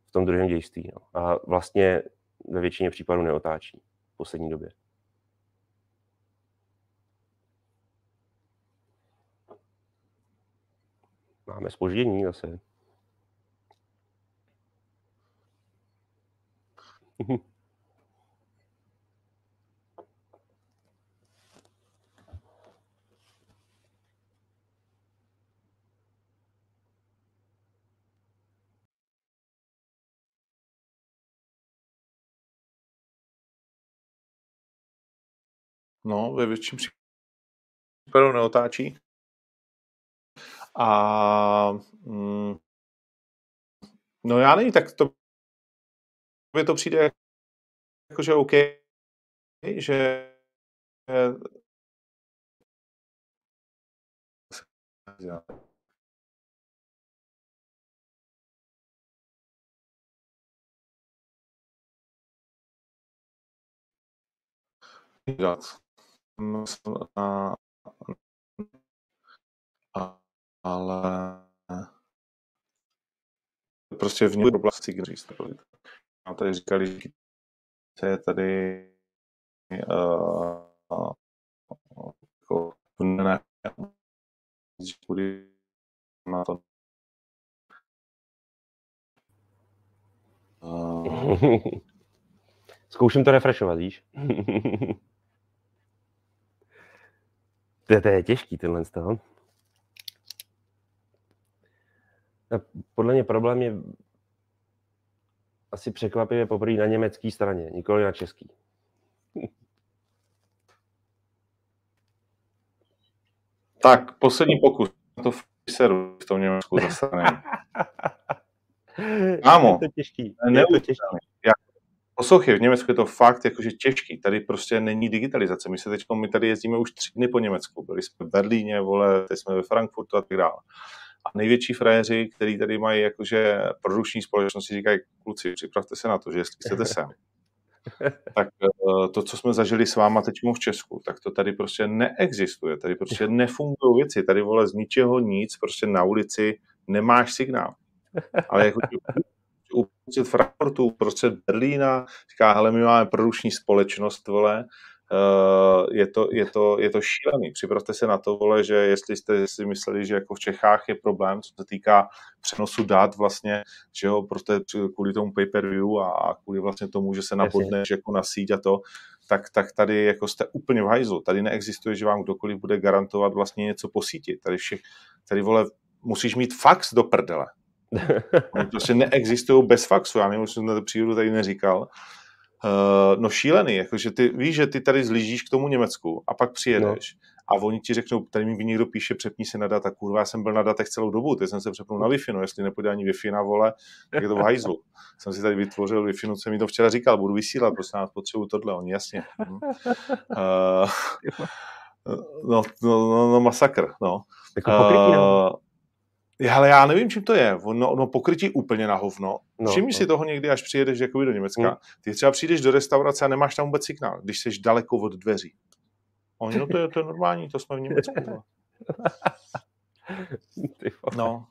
v tom druhém dějství. No. A vlastně ve většině případů neotáčí v poslední době. Máme spoždění zase. No, ve větším případu neotáčí. A mm, no já nevím, tak to mě to přijde jako, že OK, že ale prostě v něj oblasti, když tady říkali, že je tady uh, jako na to Zkouším to refreshovat, víš? to, to je těžký, tenhle z toho. Podle mě problém je asi překvapivě poprvé na německé straně, nikoli na český. Tak, poslední pokus. To v seru v tom Německu zase ne. Kámo, je to těžký. Je to těžký. Poslouchej, v Německu je to fakt jakože těžký. Tady prostě není digitalizace. My se teď, my tady jezdíme už tři dny po Německu. Byli jsme v Berlíně, vole, teď jsme ve Frankfurtu a tak dále. A největší frajeři, který tady mají jakože produkční společnosti, říkají, kluci, připravte se na to, že jestli chcete sem, tak eh, to, co jsme zažili s váma teď v Česku, tak to tady prostě neexistuje. Tady prostě nefungují věci. Tady vole z ničeho nic, prostě na ulici nemáš signál. Ale jako uprostřed Frankfurtu, prostě Berlína, říká, hele, my máme produkční společnost, vole, je, to, je, to, je to šílený. Připravte se na to, vole, že jestli jste si mysleli, že jako v Čechách je problém, co se týká přenosu dat vlastně, že jo, prostě kvůli tomu pay-per-view a, a kvůli vlastně tomu, že se napodneš jako na síť a to, tak, tak tady jako jste úplně v hajzlu. Tady neexistuje, že vám kdokoliv bude garantovat vlastně něco po síti. Tady všech, tady vole, musíš mít fax do prdele. Oni prostě neexistují bez faxu. Já nevím, jsem to přírodu tady neříkal. Uh, no šílený, jakože ty víš, že ty tady zlížíš k tomu Německu a pak přijedeš no. a oni ti řeknou, tady mi někdo píše, přepni se na data, kurva, já jsem byl na datech celou dobu, teď jsem se přepnul na Wi-Fi, no jestli nepůjde ani Wi-Fi na vole, tak je to v hajzlu. jsem si tady vytvořil Wi-Fi, no, jsem mi to včera říkal, budu vysílat, prostě nás potřebuju tohle, oni jasně. Uh, no, no, no, no, masakr, no. Jako no. Uh, ale já nevím, čím to je. Ono, ono pokrytí úplně na hovno. No, Všimni no. si toho někdy, až přijedeš jakoby do Německa. Hmm. Ty třeba přijdeš do restaurace a nemáš tam vůbec signál, když jsi daleko od dveří. Oni, no to je, to je normální, to jsme v Německu. No, No,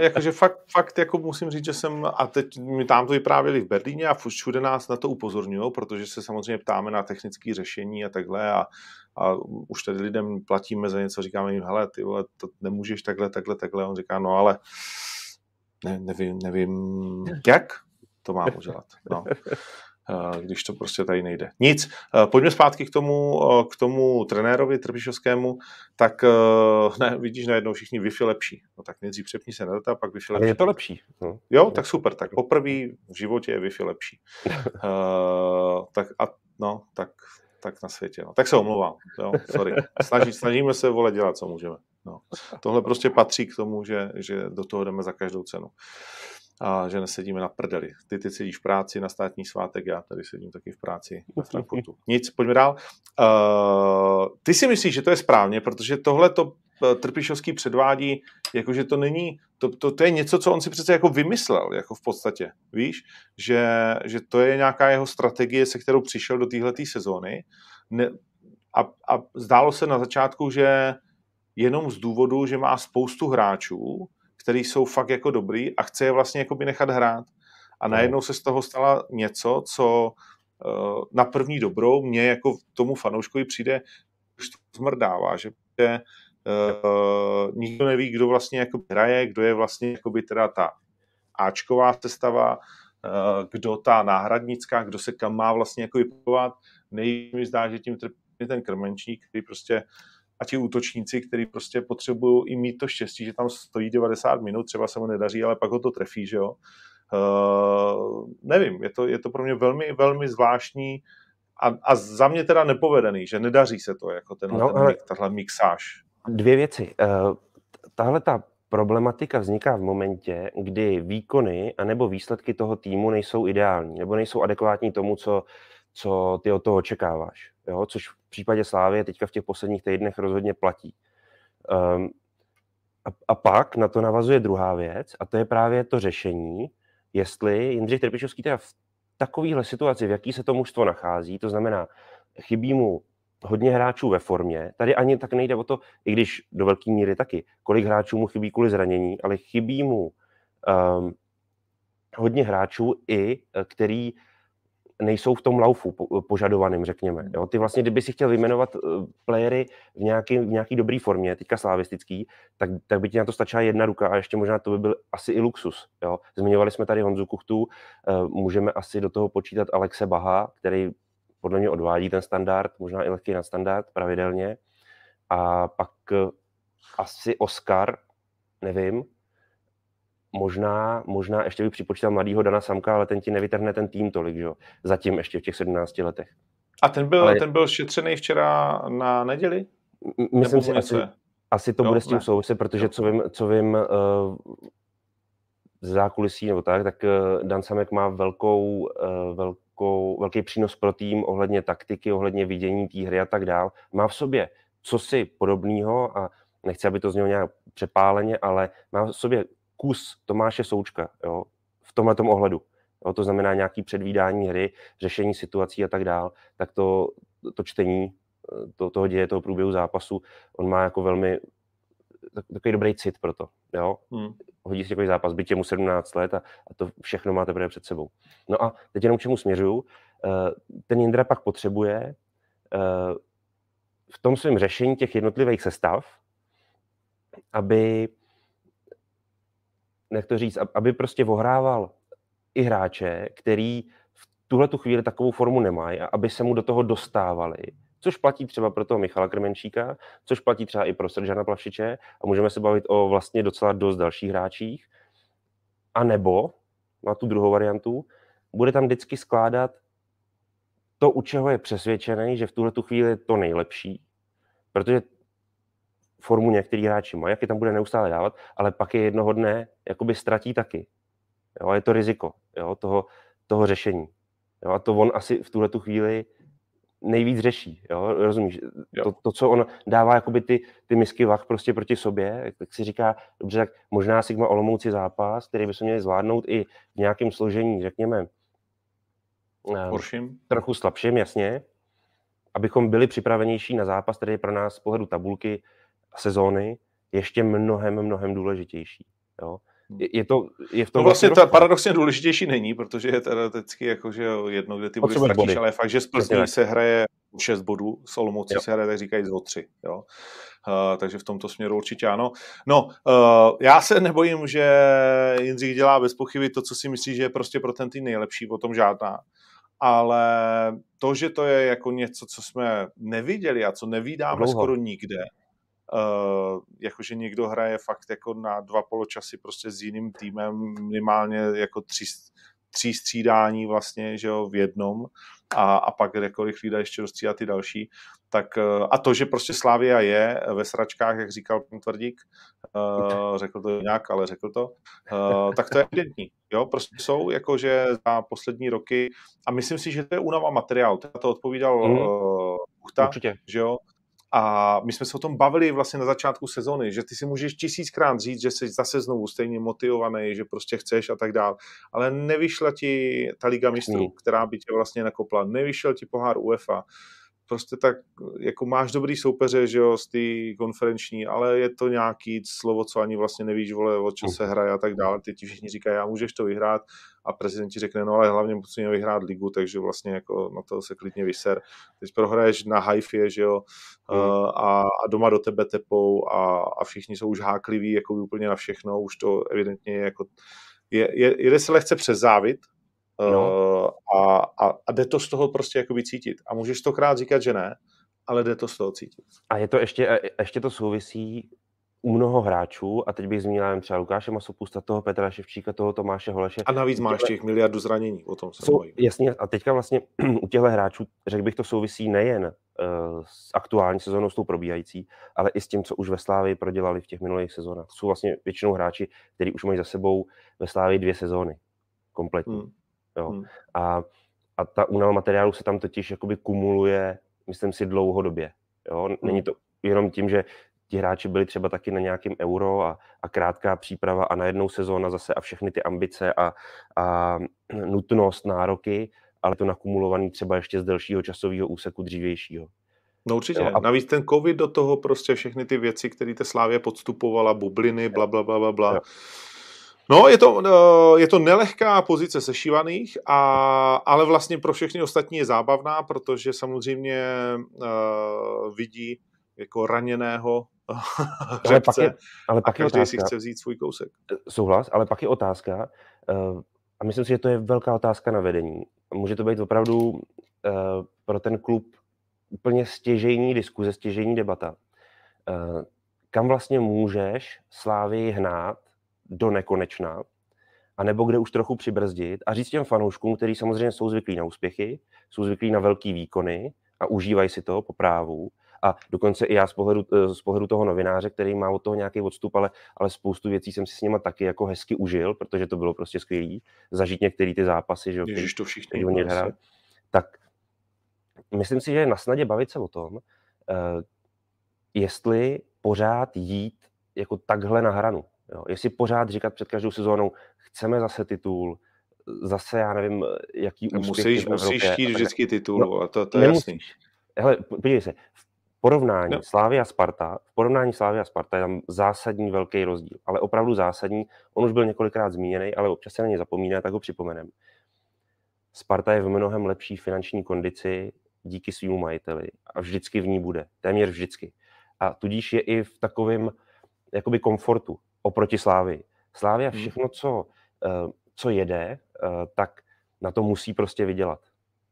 jakože fakt, fakt jako musím říct, že jsem, a teď mi tam to vyprávěli v Berlíně a všude nás na to upozorňují, protože se samozřejmě ptáme na technické řešení a takhle a, a už tady lidem platíme za něco, říkáme jim, hele, ty vole, to nemůžeš takhle, takhle, takhle. On říká, no ale ne, nevím, nevím, jak to mám udělat. No. Eh, když to prostě tady nejde. Nic, eh, pojďme zpátky k tomu, eh, k tomu trenérovi Trpišovskému, tak ne, vidíš najednou všichni Wi-Fi lepší. No tak nejdřív přepni se na data, pak Wi-Fi lepší. je to lepší. No. Jo, tak super, tak poprvé v životě je Wi-Fi lepší. uh, tak a no, tak, tak na světě. No. Tak se omlouvám, jo, sorry. Snaží, snažíme se, vole, dělat, co můžeme. No. Tohle prostě patří k tomu, že, že do toho jdeme za každou cenu a že nesedíme na prdeli. Ty ty sedíš v práci na státní svátek, já tady sedím taky v práci na Frankfurtu. Nic, pojďme dál. Uh, ty si myslíš, že to je správně, protože tohle to eh, Trpišovský předvádí, jakože to není, to, to, to je něco, co on si přece jako vymyslel, jako v podstatě, víš, že, že to je nějaká jeho strategie, se kterou přišel do téhleté sezóny ne, a, a zdálo se na začátku, že jenom z důvodu, že má spoustu hráčů, který jsou fakt jako dobrý a chce je vlastně jako by nechat hrát. A no. najednou se z toho stala něco, co uh, na první dobrou mě jako tomu fanouškovi přijde, už to zmrdává, že uh, nikdo neví, kdo vlastně jako hraje, kdo je vlastně jako by teda ta Ačková sestava, uh, kdo ta náhradnická, kdo se kam má vlastně jako vypovat. Nejmi zdá, že tím trpí ten krmenčník, který prostě a ti útočníci, kteří prostě potřebují i mít to štěstí, že tam stojí 90 minut, třeba se mu nedaří, ale pak ho to trefí, že jo. Uh, nevím, je to, je to pro mě velmi, velmi zvláštní a, a za mě teda nepovedený, že nedaří se to, jako ten, no, ten tahle mixáž. Dvě věci. Uh, tahle ta problematika vzniká v momentě, kdy výkony anebo výsledky toho týmu nejsou ideální, nebo nejsou adekvátní tomu, co, co ty od toho očekáváš. Jo? Což v případě Slávy teďka v těch posledních týdnech rozhodně platí. Um, a, a pak na to navazuje druhá věc, a to je právě to řešení, jestli Jindřich Trpišovský teda v takovéhle situaci, v jaký se to mužstvo nachází, to znamená, chybí mu hodně hráčů ve formě. Tady ani tak nejde o to, i když do velké míry taky, kolik hráčů mu chybí kvůli zranění, ale chybí mu um, hodně hráčů i, eh, který nejsou v tom laufu požadovaným, řekněme. Jo? Ty vlastně, kdyby si chtěl vyjmenovat eh, playery v nějaký, v nějaký dobrý formě, teďka slavistický, tak, tak by ti na to stačila jedna ruka a ještě možná to by byl asi i luxus. Jo? Zmiňovali jsme tady Honzu Kuchtu, eh, můžeme asi do toho počítat Alexe Baha, který podle mě odvádí ten standard, možná i lehký na standard pravidelně. A pak eh, asi Oscar, nevím, možná, možná ještě bych připočítal mladýho Dana Samka, ale ten ti nevytrhne ten tým tolik, že jo? Zatím ještě v těch 17 letech. A ten byl, ale... ten byl šetřený včera na neděli? Myslím si, asi, asi to jo, bude s tím souviset, protože co vím, co vím uh, z zákulisí nebo tak, tak uh, Dan Samek má velkou, uh, velkou, velký přínos pro tým ohledně taktiky, ohledně vidění té hry a tak dál. Má v sobě co si podobného a nechci, aby to znělo nějak přepáleně, ale má v sobě kus Tomáše Součka jo, v tomhle ohledu. Jo, to znamená nějaký předvídání hry, řešení situací a tak dál, tak to, to čtení to, toho děje, toho průběhu zápasu, on má jako velmi takový dobrý cit pro to. Jo? Hmm. Hodí si takový zápas, je mu 17 let a, a to všechno má teprve před sebou. No a teď jenom k čemu směřuju. Eh, ten Jindra pak potřebuje eh, v tom svém řešení těch jednotlivých sestav, aby jak to říct, aby prostě ohrával i hráče, který v tuhle tu chvíli takovou formu nemají a aby se mu do toho dostávali. Což platí třeba pro toho Michala Krmenčíka, což platí třeba i pro Seržana Plavšiče a můžeme se bavit o vlastně docela dost dalších hráčích. A nebo, na tu druhou variantu, bude tam vždycky skládat to, u čeho je přesvědčený, že v tuhle tu chvíli je to nejlepší, protože formu některý hráči mají, jak je tam bude neustále dávat, ale pak je jednoho dne jakoby ztratí taky. Jo, je to riziko jo, toho, toho řešení. Jo, a to on asi v tuhle tu chvíli nejvíc řeší, jo, rozumíš? Jo. To, to, co on dává jakoby ty, ty misky vach prostě proti sobě, tak si říká, dobře, tak možná Sigma Olomouci zápas, který bychom měli zvládnout i v nějakém složení, řekněme, Horším. trochu slabším, jasně, abychom byli připravenější na zápas, který je pro nás z pohledu tabulky sezóny ještě mnohem, mnohem důležitější. Jo? Hmm. Je, to, je v tom no vlastně to paradoxně důležitější není, protože je teoreticky jako, že jedno, kde ty body ztratíš, ale fakt, že z Plzní se hraje 6 bodů, s Olomoucí se hraje, tak říkají z 3. Jo? Uh, takže v tomto směru určitě ano. No, uh, já se nebojím, že Jindřich dělá bez pochyby to, co si myslí, že je prostě pro ten tým nejlepší, o tom žádná. Ale to, že to je jako něco, co jsme neviděli a co nevídáme Dlouho. skoro nikde, Uh, jakože někdo hraje fakt jako na dva poločasy prostě s jiným týmem, minimálně jako tři, tří střídání vlastně, že jo, v jednom a, a pak jako rychlý ještě dostřídat ty další. Tak, uh, a to, že prostě Slávia je ve sračkách, jak říkal pan Tvrdík, uh, řekl to nějak, ale řekl to, uh, tak to je evidentní. Jo, prostě jsou jakože za poslední roky a myslím si, že to je únava materiálu. To odpovídal mm. Uchta, že jo, a my jsme se o tom bavili vlastně na začátku sezony, že ty si můžeš tisíckrát říct, že jsi zase znovu stejně motivovaný, že prostě chceš a tak dál, ale nevyšla ti ta Liga mistrů, která by tě vlastně nakopla, nevyšel ti pohár UEFA, prostě tak, jako máš dobrý soupeře, že jo, z té konferenční, ale je to nějaký slovo, co ani vlastně nevíš, vole, o čem se hraje a tak dále. Teď ti všichni říkají, já můžeš to vyhrát a prezident ti řekne, no ale hlavně musíme vyhrát ligu, takže vlastně jako na to se klidně vyser. Teď prohraješ na Haifě, že jo, mm. a, a, doma do tebe tepou a, a všichni jsou už hákliví jako úplně na všechno, už to evidentně je jako je, je, jede se lehce přes závit, No. A, a, a jde to z toho prostě jakoby cítit. A můžeš stokrát říkat, že ne, ale jde to z toho cítit. A je to ještě, ještě to souvisí u mnoho hráčů, a teď bych zmínil třeba Lukáše Masopusta, toho Petra Ševčíka, toho Tomáše Holeše. A navíc máš těch miliardu zranění, o tom se jsou, Jasně, a teďka vlastně u těchto hráčů, řekl bych, to souvisí nejen uh, s aktuální sezónou, s tou probíhající, ale i s tím, co už ve Slávii prodělali v těch minulých sezónách. Jsou vlastně většinou hráči, kteří už mají za sebou ve Slávii dvě sezóny kompletní. Hmm. Jo. Hmm. A, a ta únava materiálu se tam totiž jakoby kumuluje, myslím si, dlouhodobě. Jo? Není hmm. to jenom tím, že ti hráči byli třeba taky na nějakém euro a, a krátká příprava a najednou sezóna zase a všechny ty ambice a, a nutnost, nároky, ale to nakumulovaný třeba ještě z delšího časového úseku dřívějšího. No určitě. Jo, a... Navíc ten covid do toho prostě všechny ty věci, které te Slávě podstupovala, bubliny, bla, bla, bla, bla, bla. No, je to, eh, je to nelehká pozice sešívaných, a, ale vlastně pro všechny ostatní je zábavná, protože samozřejmě uh, vidí jako raněného ale pak je, ale pak a každý je otázka, si chce vzít svůj kousek. Eh, souhlas, ale pak je otázka, uh, a myslím si, že to je velká otázka na vedení. Může to být opravdu uh, pro ten klub úplně stěžejní diskuze, stěžejní debata. Uh, kam vlastně můžeš Slávy hnát do nekonečna, anebo kde už trochu přibrzdit a říct těm fanouškům, kteří samozřejmě jsou zvyklí na úspěchy, jsou zvyklí na velký výkony a užívají si to po právu, a dokonce i já z pohledu, eh, z pohledu toho novináře, který má od toho nějaký odstup, ale, ale spoustu věcí jsem si s nima taky jako hezky užil, protože to bylo prostě skvělý, zažít některé ty zápasy, že, Ježiš, to všichni který oni hrál. Tak myslím si, že je na snadě bavit se o tom, uh, jestli pořád jít jako takhle na hranu. Jo? Jestli pořád říkat před každou sezónou, chceme zase titul, zase já nevím, jaký úspěch Musíš, musíš chtít vždycky titul, no, a to, to je jasný. Hele, podívej se, v porovnání no. Slávy a Sparta, v porovnání Slávy a Sparta je tam zásadní velký rozdíl, ale opravdu zásadní. On už byl několikrát zmíněný, ale občas se na ně zapomíná, tak ho připomenem. Sparta je v mnohem lepší finanční kondici díky svýmu majiteli a vždycky v ní bude, téměř vždycky. A tudíž je i v takovém jakoby komfortu oproti Slávy. Slávia hmm. všechno, co, eh, co jede, eh, tak na to musí prostě vydělat.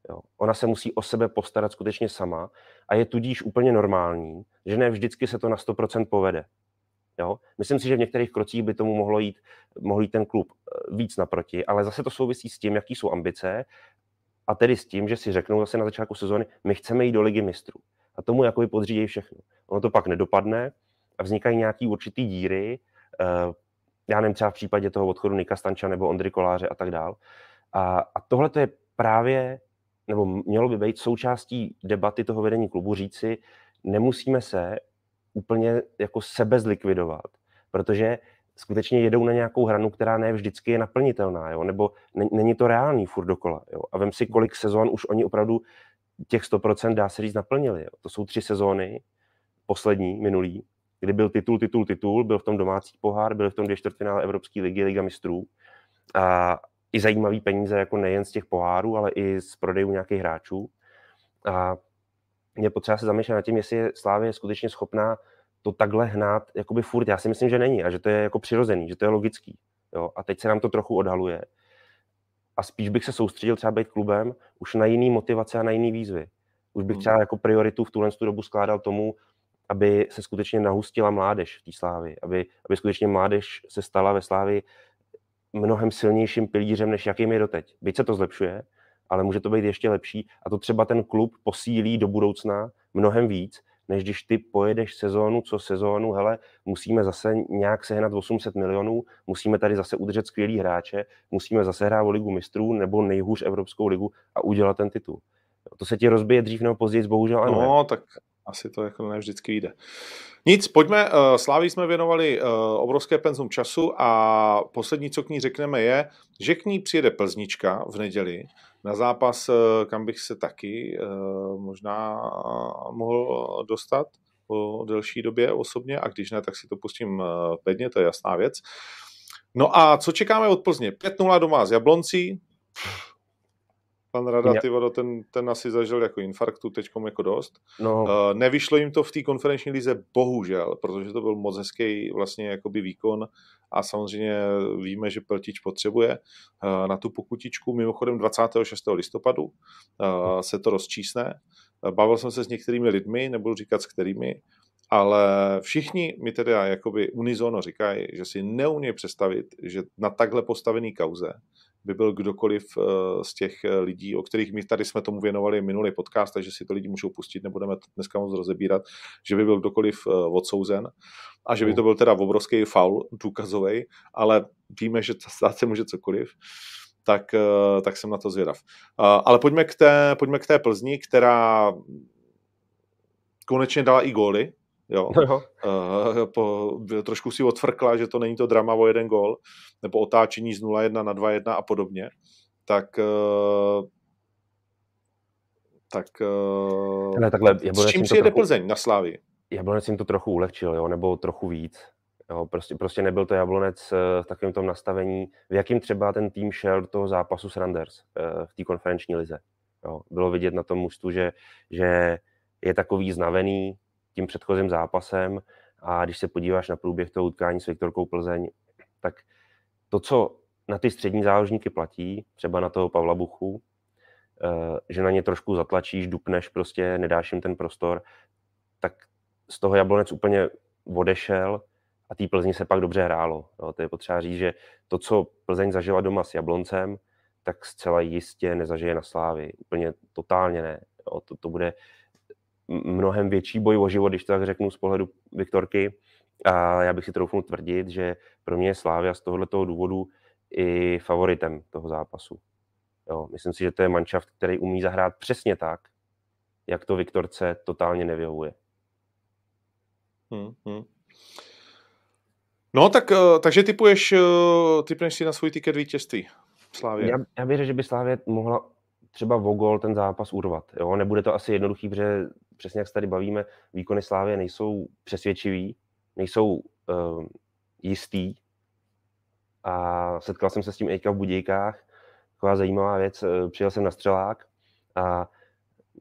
Jo. Ona se musí o sebe postarat skutečně sama a je tudíž úplně normální, že ne vždycky se to na 100% povede. Jo? Myslím si, že v některých krocích by tomu mohlo jít, mohl jít ten klub eh, víc naproti, ale zase to souvisí s tím, jaký jsou ambice a tedy s tím, že si řeknou zase na začátku sezóny, my chceme jít do ligy mistrů. A tomu jakoby podřídějí všechno. Ono to pak nedopadne a vznikají nějaký určitý díry, já nevím, třeba v případě toho odchodu Nika Stanča nebo Ondry Koláře a tak dál. A, a tohle to je právě nebo mělo by být součástí debaty toho vedení klubu říci, nemusíme se úplně jako sebe zlikvidovat, protože skutečně jedou na nějakou hranu, která ne vždycky je naplnitelná, jo? nebo není to reálný furt dokola. Jo? A vem si, kolik sezon už oni opravdu těch 100% dá se říct naplnili. Jo? To jsou tři sezóny, poslední, minulý, kdy byl titul, titul, titul, byl v tom domácí pohár, byl v tom dvě čtvrtfinále Evropské ligy, Liga mistrů. A, i zajímavý peníze, jako nejen z těch pohárů, ale i z prodejů nějakých hráčů. A je potřeba se zamýšlet nad tím, jestli je Slávě skutečně schopná to takhle hnát jakoby furt. Já si myslím, že není a že to je jako přirozený, že to je logický. Jo? A teď se nám to trochu odhaluje. A spíš bych se soustředil třeba být klubem už na jiný motivace a na jiný výzvy. Už bych hmm. třeba jako prioritu v tuhle dobu skládal tomu, aby se skutečně nahustila mládež v té slávy, aby, aby skutečně mládež se stala ve slávy mnohem silnějším pilířem, než jakým je doteď. Byť se to zlepšuje, ale může to být ještě lepší a to třeba ten klub posílí do budoucna mnohem víc, než když ty pojedeš sezónu co sezónu, hele, musíme zase nějak sehnat 800 milionů, musíme tady zase udržet skvělý hráče, musíme zase hrát o ligu mistrů nebo nejhůř Evropskou ligu a udělat ten titul. To se ti rozbije dřív nebo později, bohužel ano. No, tak asi to jako ne vždycky jde. Nic, pojďme, eh, Sláví jsme věnovali eh, obrovské penzum času a poslední, co k ní řekneme, je, že k ní přijede Plznička v neděli na zápas, eh, kam bych se taky možná mohl dostat po delší době osobně a když ne, tak si to pustím pěkně, to je jasná věc. No a co čekáme od Plzně? 5-0 doma z Jabloncí, Pan Rada, ty vodo, ten, ten asi zažil jako infarktu teďkom jako dost. No. Uh, nevyšlo jim to v té konferenční lize bohužel, protože to byl moc hezký vlastně jakoby výkon a samozřejmě víme, že Peltič potřebuje uh, na tu pokutičku. Mimochodem 26. listopadu uh, se to rozčísne. Bavil jsem se s některými lidmi, nebudu říkat s kterými, ale všichni mi teda jakoby unizono říkají, že si neumí představit, že na takhle postavený kauze by byl kdokoliv eh, z těch eh, lidí, o kterých my tady jsme tomu věnovali minulý podcast, takže si to lidi můžou pustit, nebudeme to dneska moc rozebírat, že by byl kdokoliv eh, odsouzen a že by to byl teda obrovský faul důkazový, ale víme, že stát se může cokoliv tak, tak jsem na to zvědav. Ale pojďme k té, pojďme k té Plzni, která konečně dala i góly, Jo. No. Uh, po, trošku si odfrkla, že to není to drama o jeden gol, nebo otáčení z 0-1 na 2-1 a podobně. Tak uh, tak uh, ne, takhle, s čím přijede trochu, Plzeň na Slávii? Jablonec jim to trochu ulehčil, jo, nebo trochu víc. Jo, prostě, prostě nebyl to Jablonec v takovém tom nastavení, v jakým třeba ten tým šel do toho zápasu s Randers v té konferenční lize. Jo, bylo vidět na tom mužstvu, že, že je takový znavený, tím předchozím zápasem a když se podíváš na průběh toho utkání s Viktorkou Plzeň, tak to, co na ty střední záložníky platí, třeba na toho Pavla Buchu, eh, že na ně trošku zatlačíš, dupneš prostě, nedáš jim ten prostor, tak z toho Jablonec úplně odešel a tý Plzni se pak dobře hrálo. Jo, to je potřeba říct, že to, co Plzeň zažila doma s Jabloncem, tak zcela jistě nezažije na Slávy. Úplně totálně ne. To, to bude mnohem větší boj o život, když to tak řeknu z pohledu Viktorky. A já bych si troufnul tvrdit, že pro mě je Slávia z tohoto důvodu i favoritem toho zápasu. Jo, myslím si, že to je manšaft, který umí zahrát přesně tak, jak to Viktorce totálně nevyhovuje. Hmm, hmm. No, tak, eh, takže typuješ, eh, typneš si na svůj tiket vítězství Slávě. Já, já věřím, že by Slávě mohla třeba Vogol ten zápas urvat. Jo? Nebude to asi jednoduchý, protože přesně jak se tady bavíme, výkony Slávě nejsou přesvědčivý, nejsou uh, jistý. A setkal jsem se s tím teďka v Budějkách. Taková zajímavá věc. Eh, přijel jsem na střelák a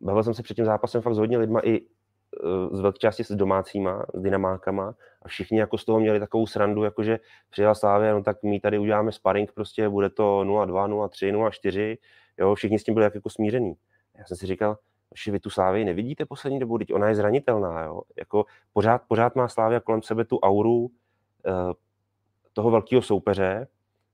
bavil jsem se před tím zápasem fakt s hodně lidma i uh, z velké části s domácíma, s dynamákama a všichni jako z toho měli takovou srandu, jakože přijela Slávě, no tak my tady uděláme sparring, prostě bude to 0-2, 0-3, 0-4, jo, všichni s tím byli jako smíření. Já jsem si říkal, že vy tu Slávii nevidíte poslední dobu, teď ona je zranitelná, jo? Jako pořád, pořád má Slávia kolem sebe tu auru uh, toho velkého soupeře,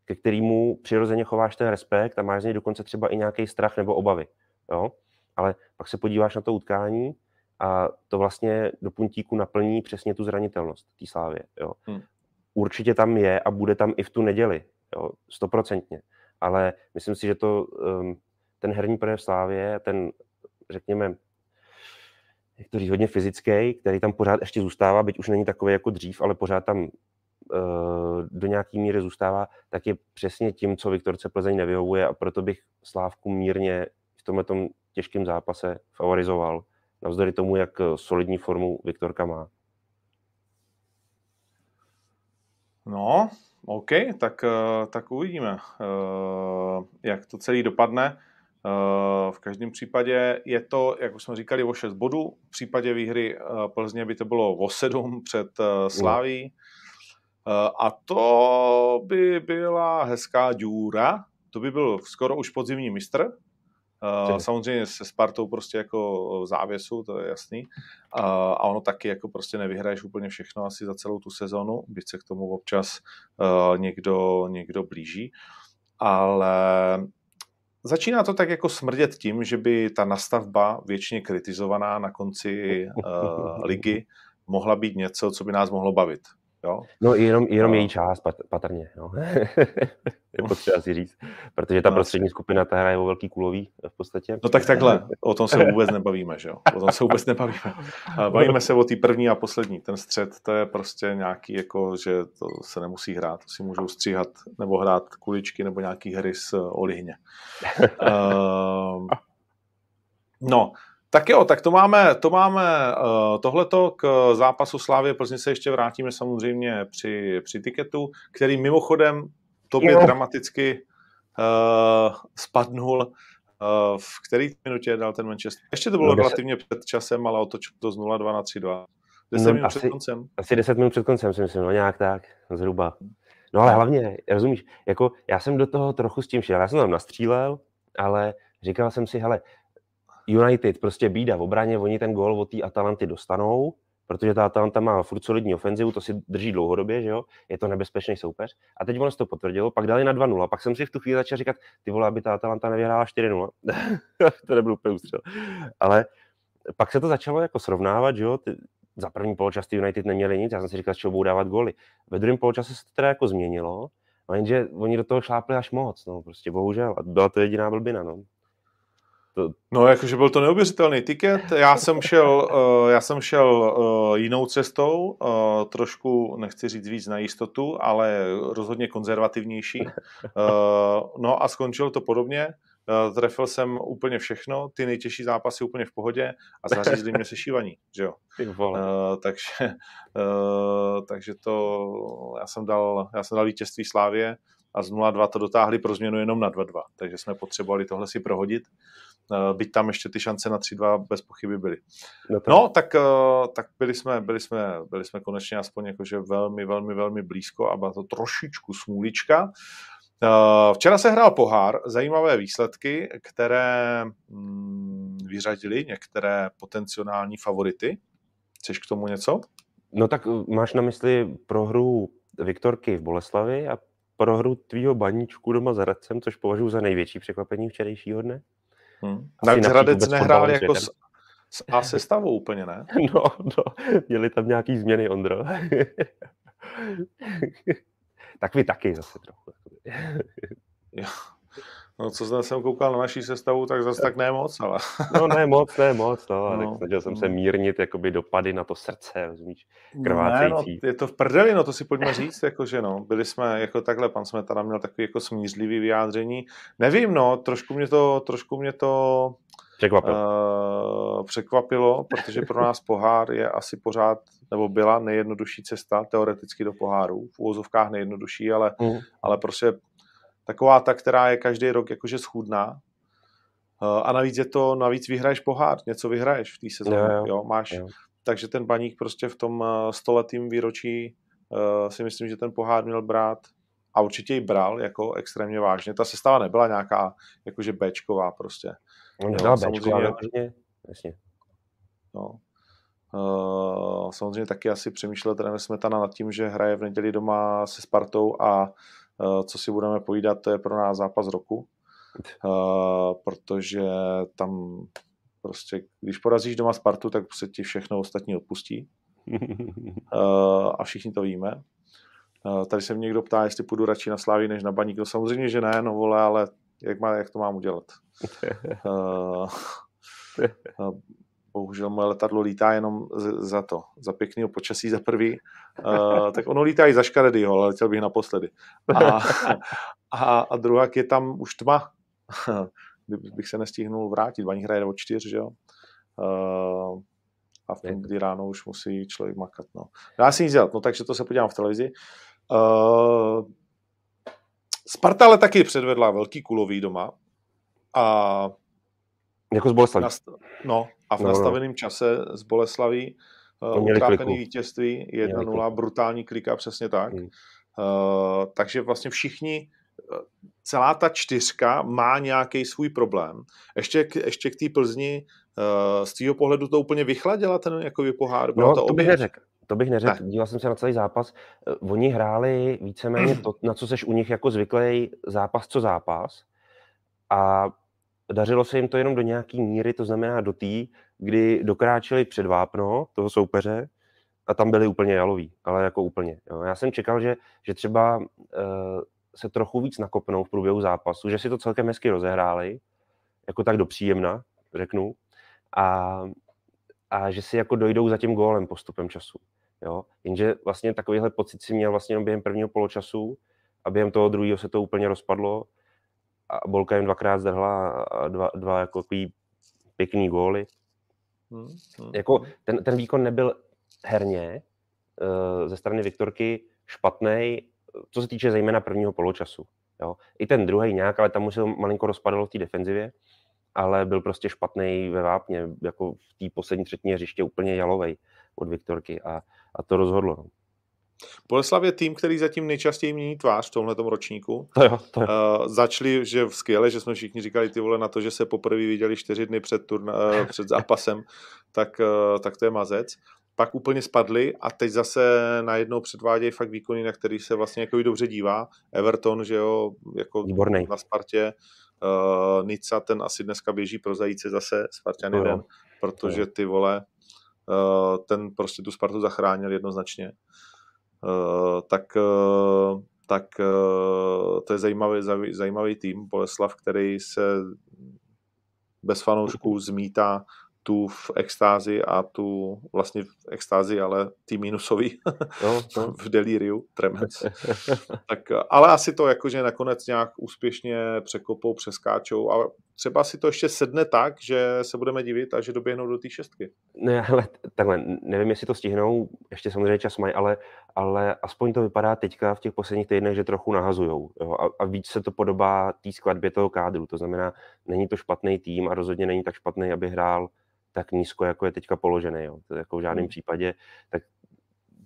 ke kterému přirozeně chováš ten respekt a máš z něj dokonce třeba i nějaký strach nebo obavy, jo? Ale pak se podíváš na to utkání a to vlastně do puntíku naplní přesně tu zranitelnost té Slávě, jo? Hmm. Určitě tam je a bude tam i v tu neděli, jo? Stoprocentně. Ale myslím si, že to um, ten herní projev Slávě, ten řekněme, jak to říct, hodně fyzický, který tam pořád ještě zůstává, byť už není takový jako dřív, ale pořád tam uh, do nějaký míry zůstává, tak je přesně tím, co Viktorce Plzeň nevyhovuje a proto bych Slávku mírně v tomhle tom těžkém zápase favorizoval, navzdory tomu, jak solidní formu Viktorka má. No, OK, tak, eh, tak uvidíme, eh, jak to celý dopadne. Eh, v každém případě je to, jak už jsme říkali, o 6 bodů. V případě výhry eh, Plzně by to bylo o 7 před eh, Sláví. A to by byla hezká důra. To by byl skoro už podzimní mistr. Samozřejmě se Spartou prostě jako závěsu, to je jasný. A ono taky jako prostě nevyhraješ úplně všechno asi za celou tu sezonu, byť se k tomu občas někdo, někdo blíží. Ale Začíná to tak jako smrdět tím, že by ta nastavba většině kritizovaná na konci uh, ligy mohla být něco, co by nás mohlo bavit. Jo? No jenom, jenom no. její část, patrně. No. je potřeba si říct. Protože ta no, prostřední skupina ta hraje o velký kulový v podstatě. No tak takhle, o tom se vůbec nebavíme, že jo? O tom se vůbec nebavíme. Bavíme se o té první a poslední. Ten střed, to je prostě nějaký, jako, že to se nemusí hrát. To si můžou stříhat nebo hrát kuličky nebo nějaký hry s olihně. Uh, no, tak jo, tak to máme, to máme uh, tohleto k zápasu Slávy Plzně se ještě vrátíme samozřejmě při, při tiketu, který mimochodem tobě jo. dramaticky uh, spadnul. Uh, v který minutě dal ten Manchester? Ještě to bylo no, relativně před časem, ale otočil to z 0-2 na 3-2. 10 no, minut asi, před koncem. Asi 10 minut před koncem si myslím, no nějak tak, zhruba. No ale hlavně, rozumíš, jako já jsem do toho trochu s tím šel, já jsem tam nastřílel, ale říkal jsem si, hele, United prostě bída v obraně, oni ten gol od té Atalanty dostanou, protože ta Atalanta má furt solidní ofenzivu, to si drží dlouhodobě, že jo, je to nebezpečný soupeř. A teď ono to potvrdilo, pak dali na 2-0, pak jsem si v tu chvíli začal říkat, ty vole, aby ta Atalanta nevyhrála 4-0. to nebyl úplně ústřel. Ale pak se to začalo jako srovnávat, že jo, ty, za první poločas ty United neměli nic, já jsem si říkal, čeho budou dávat góly. Ve druhém poločase se to teda jako změnilo, jenže oni do toho šlápli až moc, no, prostě bohužel. A byla to jediná blbina, no. To... No, jakože byl to neuvěřitelný tiket. Já jsem šel, uh, já jsem šel uh, jinou cestou, uh, trošku, nechci říct víc na jistotu, ale rozhodně konzervativnější. Uh, no a skončilo to podobně. Uh, trefil jsem úplně všechno, ty nejtěžší zápasy úplně v pohodě a zařízli mě sešívaní, že jo. Uh, takže, uh, takže to, já jsem dal, já jsem dal vítězství Slávě a z 0-2 to dotáhli pro změnu jenom na 2-2, takže jsme potřebovali tohle si prohodit. Uh, byť tam ještě ty šance na 3-2 bez pochyby byly. No, to... no tak, uh, tak byli, jsme, byli, jsme, byli jsme konečně aspoň jakože velmi, velmi, velmi blízko a byla to trošičku smůlička. Eh, včera se hrál pohár, zajímavé výsledky, které mm, vyřadili některé potenciální favority. Chceš k tomu něco? No tak eh, máš na mysli prohru Viktorky v Boleslavi a prohru tvýho baníčku doma s Hradcem, což považuji za největší překvapení včerejšího dne. Hmm. Navíc Hradec nehrál jako s, s A sestavou úplně, ne? No, no, měli tam nějaký změny, Ondro. tak vy taky zase trochu. jo. No, co jsem koukal na naší sestavu, tak zase tak ne moc, ale... no ne moc, ne moc, no, ale no. snažil jsem se mírnit jakoby dopady na to srdce, rozumíš, krvácející. Ne, no, je to v prdeli, no to si pojďme říct, jakože no, byli jsme jako takhle, pan Smetana měl takový jako smířlivý vyjádření. Nevím, no, trošku mě to, trošku mě to překvapilo. Uh, překvapilo, protože pro nás pohár je asi pořád, nebo byla nejjednodušší cesta teoreticky do poháru, v úvozovkách nejjednodušší, ale, mm. ale prostě taková ta, která je každý rok jakože schůdná. Uh, a navíc je to, navíc vyhraješ pohár, něco vyhraješ v té sezóně, jo, jo. jo, máš. Jo. Takže ten baník prostě v tom stoletým výročí uh, si myslím, že ten pohár měl brát a určitě ji bral jako extrémně vážně. Ta sestava nebyla nějaká jakože Bčková prostě. On nebyla Bčková, vážně, jasně. No. Uh, samozřejmě taky asi přemýšlel trenér Smetana nad tím, že hraje v neděli doma se Spartou a co si budeme povídat, to je pro nás zápas roku, uh, protože tam prostě, když porazíš doma Spartu, tak se ti všechno ostatní odpustí. Uh, a všichni to víme. Tady se mě někdo ptá, jestli půjdu radši na Slávy než na Baník. No samozřejmě, že ne, no vole, ale jak, má, jak to mám udělat? Bohužel moje letadlo lítá jenom za to, za pěkného počasí za prvý, uh, tak ono lítá i za škaredýho, ale letěl bych naposledy. A, a, a druhá je tam už tma, bych se nestihnul vrátit, Baní hraje o čtyř, že jo. Uh, a v tom, kdy ráno už musí člověk makat. No. Dá si nic dělat, no takže to se podívám v televizi. Uh, Sparta ale taky předvedla velký kulový doma. A jako z Boleslaví. No, a v no, no. nastaveném no. čase z Boleslaví uh, utrápený vítězství 1-0, brutální klika, přesně tak. Hmm. Uh, takže vlastně všichni, uh, celá ta čtyřka má nějaký svůj problém. Ještě k, ještě k té Plzni, uh, z tvého pohledu to úplně vychladila ten jako pohár? no, to, to bych neřekl. To bych neřekl, ne. díval jsem se na celý zápas. Oni hráli víceméně to, na co seš u nich jako zvyklý zápas co zápas. A dařilo se jim to jenom do nějaký míry, to znamená do té, kdy dokráčeli před vápno toho soupeře a tam byli úplně jaloví, ale jako úplně. Jo. Já jsem čekal, že, že třeba uh, se trochu víc nakopnou v průběhu zápasu, že si to celkem hezky rozehráli, jako tak do příjemna, řeknu, a, a že si jako dojdou za tím gólem postupem času. Jo. Jenže vlastně takovýhle pocit si měl vlastně během prvního poločasu a během toho druhého se to úplně rozpadlo a Bolka jim dvakrát zdrhla dva, dva jako pěkný góly. Hmm, hmm. Jako ten, ten výkon nebyl herně uh, ze strany Viktorky špatný, co se týče zejména prvního poločasu. Jo. I ten druhý nějak, ale tam musel malinko rozpadalo v té defenzivě, ale byl prostě špatný ve vápně, jako v té poslední třetině hřiště úplně jalovej od Viktorky a, a to rozhodlo. No. Boleslav je tým, který zatím nejčastěji mění tvář v tomhle ročníku. To jo, to jo. Uh, začali, že skvěle, že jsme všichni říkali ty vole na to, že se poprvé viděli čtyři dny před, turna, uh, před zápasem, tak, uh, tak to je mazec. pak úplně spadli a teď zase najednou předvádějí fakt výkony, na který se vlastně jako dobře dívá. Everton, že jo, jako Výborný. na Spartě, uh, Nica, ten asi dneska běží pro zajíce zase, Spartan jeden, protože ty vole, uh, ten prostě tu Spartu zachránil jednoznačně. Uh, tak uh, tak uh, to je zajímavý, zajímavý tým, Boleslav, který se bez fanoušků zmítá tu v extázi a tu vlastně v extázi, ale ty minusový no, no. v deliriu, tremens. tak, ale asi to jakože nakonec nějak úspěšně překopou, přeskáčou a třeba si to ještě sedne tak, že se budeme divit a že doběhnou do té šestky. Ne, ale takhle, nevím, jestli to stihnou, ještě samozřejmě čas mají, ale, ale aspoň to vypadá teďka v těch posledních týdnech, že trochu nahazujou. Jo? A, a víc se to podobá té skladbě toho kádru, to znamená, není to špatný tým a rozhodně není tak špatný, aby hrál tak nízko, jako je teďka položený. Jo. To jako v žádném hmm. případě. Tak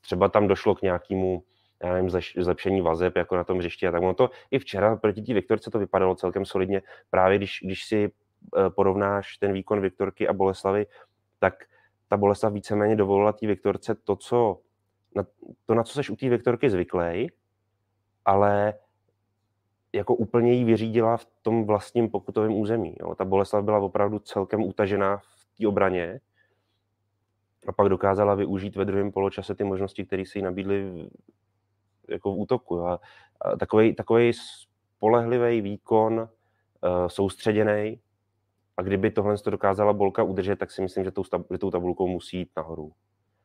třeba tam došlo k nějakému já nevím, zlepšení vazeb jako na tom hřišti a tak ono to i včera proti té Viktorce to vypadalo celkem solidně. Právě když, když si eh, porovnáš ten výkon Viktorky a Boleslavy, tak ta Boleslav víceméně dovolila té Viktorce to, co, na, to, na co seš u té Viktorky zvyklý, ale jako úplně jí vyřídila v tom vlastním pokutovém území. Jo. Ta Boleslav byla opravdu celkem utažená v té obraně a pak dokázala využít ve druhém poločase ty možnosti, které si jí nabídly jako v útoku. A, a takový, takový spolehlivý výkon, uh, soustředěný, a kdyby tohle to dokázala Bolka udržet, tak si myslím, že tou tabulkou musí jít nahoru.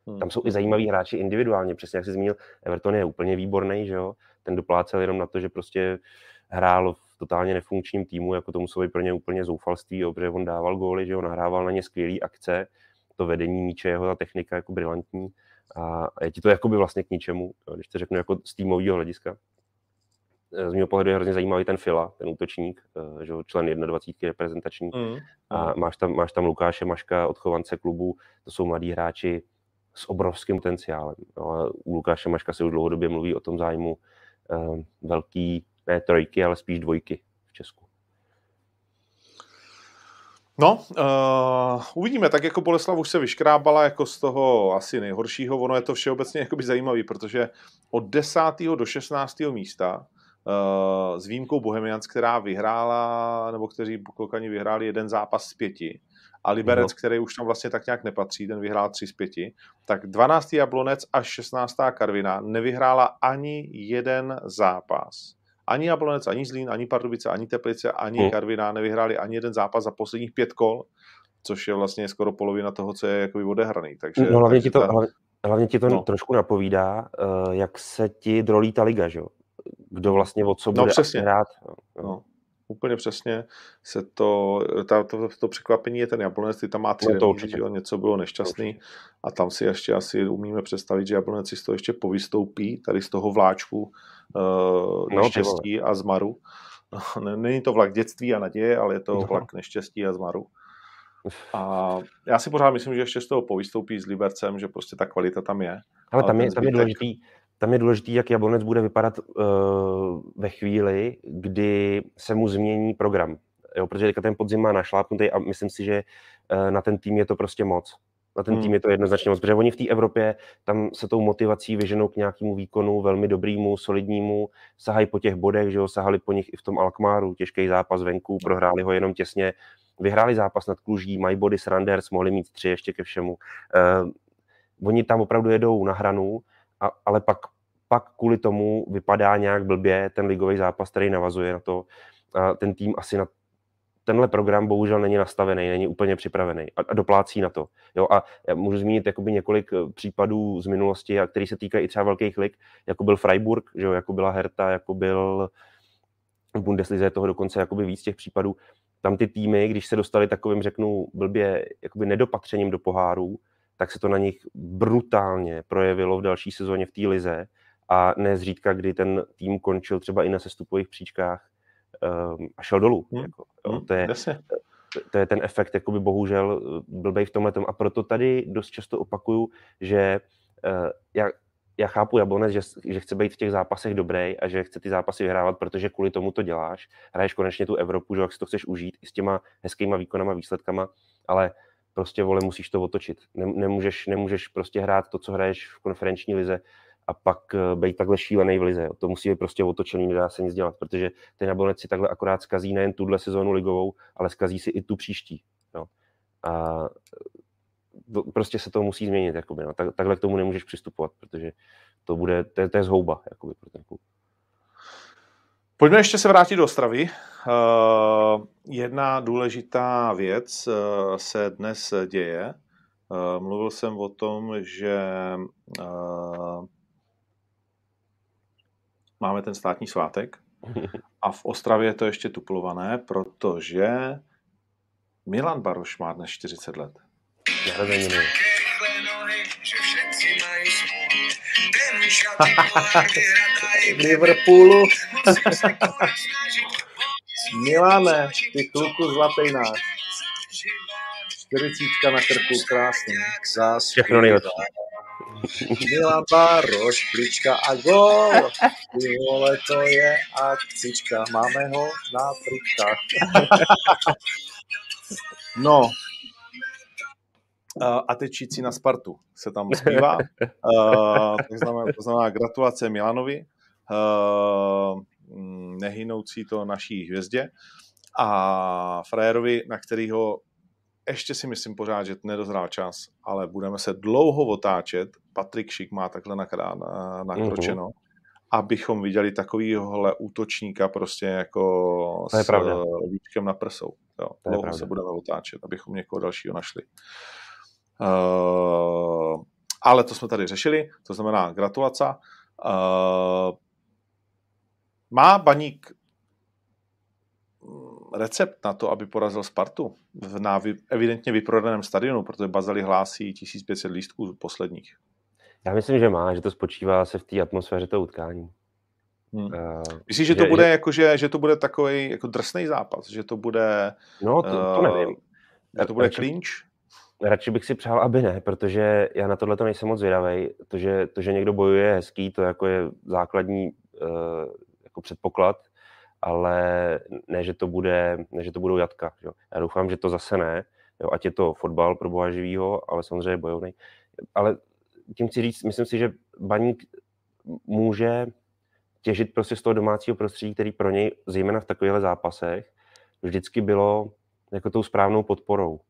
Hmm. Tam jsou i zajímaví hráči individuálně, přesně jak jsi zmínil, Everton je úplně výborný, že jo? Ten doplácel jenom na to, že prostě hrál v totálně nefunkčním týmu, jako to muselo být pro ně úplně zoufalství, jo, protože on dával góly, že jo, nahrával na ně skvělé akce, to vedení míče, jeho ta technika jako brilantní a je ti to jakoby vlastně k ničemu, jo, když to řeknu jako z týmového hlediska. Eh, z mého pohledu je hrozně zajímavý ten Fila, ten útočník, eh, že člen 21 reprezentační. Mm. A máš tam, máš tam Lukáše Maška, odchovance klubu, to jsou mladí hráči s obrovským potenciálem. No u Lukáše Maška se už dlouhodobě mluví o tom zájmu uh, velký ne trojky, ale spíš dvojky v Česku. No, uh, uvidíme, tak jako Boleslav už se vyškrábala jako z toho asi nejhoršího, ono je to všeobecně jakoby zajímavý, protože od 10. do 16. místa uh, s výjimkou Bohemians, která vyhrála, nebo kteří Klokani vyhráli jeden zápas z pěti, a Liberec, no. který už tam vlastně tak nějak nepatří, ten vyhrál 3 z 5, tak 12. Jablonec až 16. Karvina nevyhrála ani jeden zápas ani Jablonec, ani Zlín, ani Pardubice, ani Teplice, ani hmm. Karviná nevyhráli ani jeden zápas za posledních pět kol, což je vlastně skoro polovina toho, co je jakoby odehraný. Takže, no, hlavně, ti to, ta... hlavně, hlavně ti to no. trošku napovídá, uh, jak se ti drolí ta liga, že? kdo vlastně o co no, bude no, přesně. hrát. No. No úplně přesně se to, ta, to, to překvapení je ten Jablonec, ty tam má tři no to remízy, jo, něco bylo nešťastný a tam si ještě asi umíme představit, že Jablonec si z toho ještě povystoupí, tady z toho vláčku uh, neštěstí no, a zmaru. Není to vlak dětství a naděje, ale je to no. vlak neštěstí a zmaru. A já si pořád myslím, že ještě z toho povystoupí s Libercem, že prostě ta kvalita tam je. Ale tam je, tam je důležitý, tam je důležité, jak Jablonec bude vypadat uh, ve chvíli, kdy se mu změní program. Jo, protože teďka ten podzim má našlápnutý a myslím si, že uh, na ten tým je to prostě moc. Na ten hmm. tým je to jednoznačně moc, protože oni v té Evropě tam se tou motivací vyženou k nějakému výkonu velmi dobrýmu, solidnímu, sahají po těch bodech, že jo, sahali po nich i v tom Alkmaru, těžký zápas venku, prohráli ho jenom těsně, vyhráli zápas nad Kluží, mají body s Randers, mohli mít tři ještě ke všemu. Uh, oni tam opravdu jedou na hranu, a, ale pak, pak kvůli tomu vypadá nějak blbě ten ligový zápas, který navazuje na to. A ten tým asi na tenhle program bohužel není nastavený, není úplně připravený a, a doplácí na to. Jo, a já můžu zmínit jakoby několik eh, případů z minulosti, a který se týkají i třeba velkých lig, jako byl Freiburg, že jo, jako byla Hertha, jako byl v Bundeslize toho dokonce jakoby víc těch případů. Tam ty týmy, když se dostali takovým, řeknu, blbě jakoby nedopatřením do pohárů, tak se to na nich brutálně projevilo v další sezóně v té lize a nezřídka, kdy ten tým končil třeba i na sestupových příčkách um, a šel dolů. Hmm. Jako, jo, hmm. to, je, to je ten efekt, jakoby bohužel blbej v tomhle a proto tady dost často opakuju, že uh, já, já chápu Jablonec, že, že chce být v těch zápasech dobrý a že chce ty zápasy vyhrávat, protože kvůli tomu to děláš. Hraješ konečně tu Evropu, že jak si to chceš užít i s těma hezkýma výkonama, výsledkama, ale prostě vole, musíš to otočit. Nemůžeš, nemůžeš prostě hrát to, co hraješ v konferenční lize a pak uh, být takhle šílený v lize. To musí být prostě otočený, nedá se nic dělat, protože ten Jablonec si takhle akorát zkazí nejen tuhle sezónu ligovou, ale zkazí si i tu příští. Jo. A prostě se to musí změnit. Jakoby, no. tak, takhle k tomu nemůžeš přistupovat, protože to bude, to je, to je zhouba jakoby, pro ten klub. Pojďme ještě se vrátit do Ostravy. Uh, jedna důležitá věc uh, se dnes děje. Uh, mluvil jsem o tom, že máme ten státní svátek a v Ostravě je to ještě tuplované, protože Milan Baroš má dnes 40 let. Narozeniny. Liverpoolu. Milane, ty kluku zlatý náš. Čtyřicítka na krku, krásný. Zás Všechno nejlepší. Milan Baroš, klička a gol. Ty vole, to je akcička. Máme ho na tričkách. no, a teď čící na Spartu se tam zpívá. to, znamená, to znamená gratulace Milanovi, nehynoucí to naší hvězdě a frajerovi, na kterého ještě si myslím pořád, že nedozrál čas, ale budeme se dlouho otáčet. Patrik Šik má takhle nakročeno. Uh-huh. Abychom viděli takovýhle útočníka prostě jako s víčkem na prsou. Jo, dlouho se budeme otáčet, abychom někoho dalšího našli. Uh, ale to jsme tady řešili, to znamená gratulace. Uh, má Baník mm, recept na to, aby porazil Spartu v na evidentně vyprodaném stadionu, protože Bazali hlásí 1500 lístků posledních. Já myslím, že má, že to spočívá se v té atmosféře toho utkání. Hmm. Uh, Myslíš, že, že to bude, že... Jako, že, že to bude takový jako drsný zápas, že to bude... No, to, to nevím. Že to bude clinch? Radši bych si přál, aby ne, protože já na tohle to nejsem moc zvědavý. To že, to, že někdo bojuje je hezký, to jako je základní uh, jako předpoklad, ale ne, že to, bude, ne, že to budou jatka. Jo. Já doufám, že to zase ne, jo, ať je to fotbal pro boha živýho, ale samozřejmě bojovný. Ale tím chci říct, myslím si, že baník může těžit prostě z toho domácího prostředí, který pro něj, zejména v takovýchhle zápasech, vždycky bylo jako tou správnou podporou.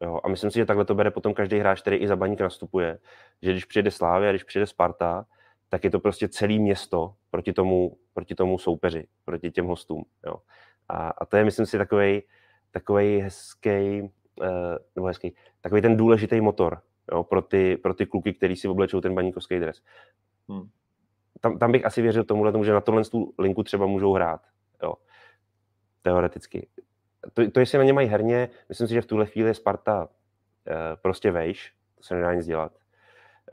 Jo? A myslím si, že takhle to bere potom každý hráč, který i za baník nastupuje, že když přijede Slávia, když přijede Sparta, tak je to prostě celé město proti tomu, proti tomu soupeři, proti těm hostům. Jo? A, a to je, myslím si, takový takovej hezký, uh, nebo hezký, takový ten důležitý motor jo? Pro, ty, pro ty kluky, který si oblečou ten baníkovský dres. Hmm. Tam, tam bych asi věřil tomu, že na tohle tu linku třeba můžou hrát. Jo? Teoreticky to, to, jestli na ně mají herně, myslím si, že v tuhle chvíli je Sparta uh, prostě vejš, to se nedá nic dělat,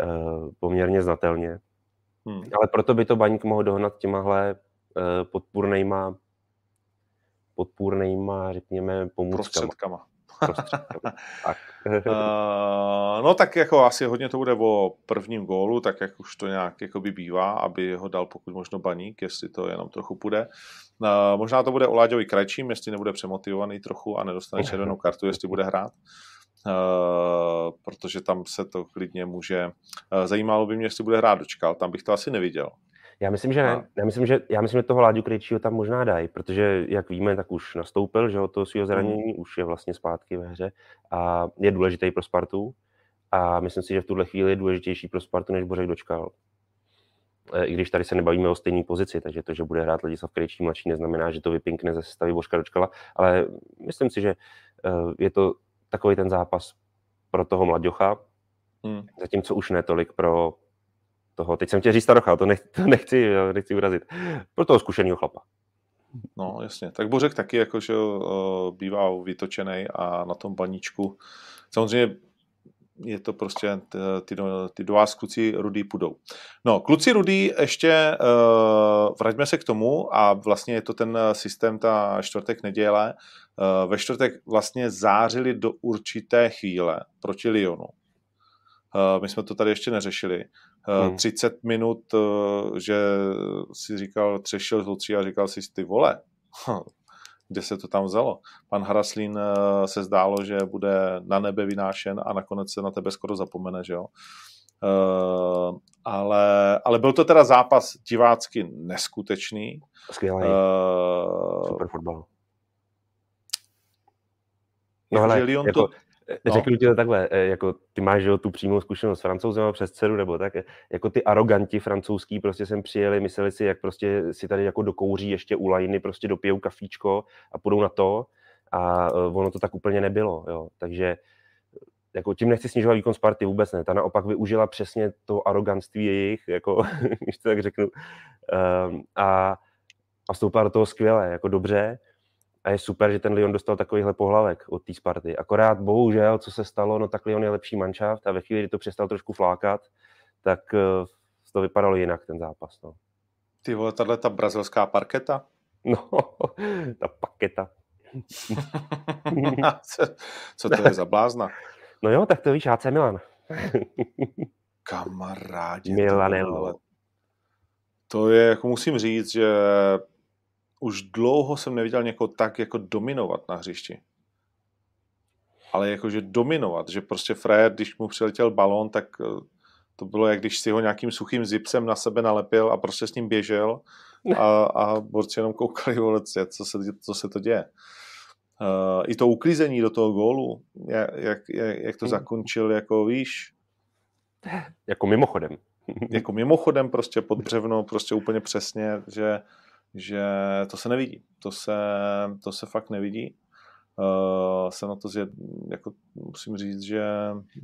uh, poměrně znatelně. Hmm. Ale proto by to baník mohl dohnat těmahle uh, podpůrnejma, podpůrnejma, řekněme, pomůckama. Prostředkama. tak. uh, no tak jako asi hodně to bude o prvním gólu, tak jak už to nějak jako by bývá, aby ho dal pokud možno baník, jestli to jenom trochu půjde. Uh, možná to bude o Láďovi Krajčím, jestli nebude přemotivovaný trochu a nedostane červenou kartu, jestli bude hrát. Uh, protože tam se to klidně může... Uh, zajímalo by mě, jestli bude hrát dočkal, tam bych to asi neviděl. Já myslím, že ne. Já myslím, že, já myslím, že toho Láďu Krejčího tam možná dají, protože, jak víme, tak už nastoupil, že o to svého zranění, mm. už je vlastně zpátky ve hře a je důležitý pro Spartu a myslím si, že v tuhle chvíli je důležitější pro Spartu, než Bořek dočkal. E, I když tady se nebavíme o stejné pozici, takže to, že bude hrát Ladislav Krejčí mladší, neznamená, že to vypinkne ze sestavy Božka dočkala, ale myslím si, že je to takový ten zápas pro toho mladěcha, hmm. zatímco už ne tolik pro toho, teď jsem tě říct starocha, to, nech, to nechci, nechci urazit, pro toho zkušeného chlapa. No, jasně. Tak Bořek taky jakože bývá vytočený a na tom baníčku. Samozřejmě je to prostě, ty, ty vás kluci rudý půjdou. No, kluci rudý ještě, uh, vraťme se k tomu a vlastně je to ten systém, ta čtvrtek neděle. Uh, ve čtvrtek vlastně zářili do určité chvíle proti Lyonu. Uh, my jsme to tady ještě neřešili hmm. 30 minut, eh, že si říkal, třešil z a říkal si ty vole, kde se to tam vzalo. Pan Haraslín eh, se zdálo, že bude na nebe vynášen a nakonec se na tebe skoro zapomene, že jo. Uh, ale, ale byl to teda zápas divácky neskutečný. Skvělý. Uh, Super fotbal. No ale Lyon jako, to, no. řeknu ti to takhle, jako ty máš jo, tu přímou zkušenost s francouzem přes dceru, nebo tak, jako ty aroganti francouzský prostě sem přijeli, mysleli si, jak prostě si tady jako dokouří ještě u lajny, prostě dopijou kafíčko a půjdou na to a ono to tak úplně nebylo, jo, takže jako tím nechci snižovat výkon Sparty, vůbec ne. Ta naopak využila přesně to arogantství jejich, jako, když to tak řeknu, um, a, a vstoupila do toho skvěle, jako dobře. A je super, že ten Lyon dostal takovýhle pohlavek od té Sparty. Akorát bohužel, co se stalo, no tak Lyon je lepší manšaft a ve chvíli, kdy to přestal trošku flákat, tak uh, to vypadalo jinak, ten zápas. No. Ty vole, tahle ta brazilská parketa? No, ta paketa. co, co to je za blázna? No jo, tak to víš, AC Milan. Kamarádi. Milanello. To je, jako musím říct, že už dlouho jsem neviděl někoho tak jako dominovat na hřišti. Ale jakože dominovat, že prostě Fred, když mu přiletěl balón, tak eh, to bylo, jak když si ho nějakým suchým zipsem na sebe nalepil a prostě s ním běžel a, a borci jenom koukali, co se, co se to děje. Uh, I to uklízení do toho gólu, jak, jak, jak to hmm. zakončil, jako víš. Jako mimochodem. jako mimochodem prostě pod břevno, prostě úplně přesně, že, že to se nevidí. To se, to se fakt nevidí. Uh, se na to zjed, jako musím říct, že,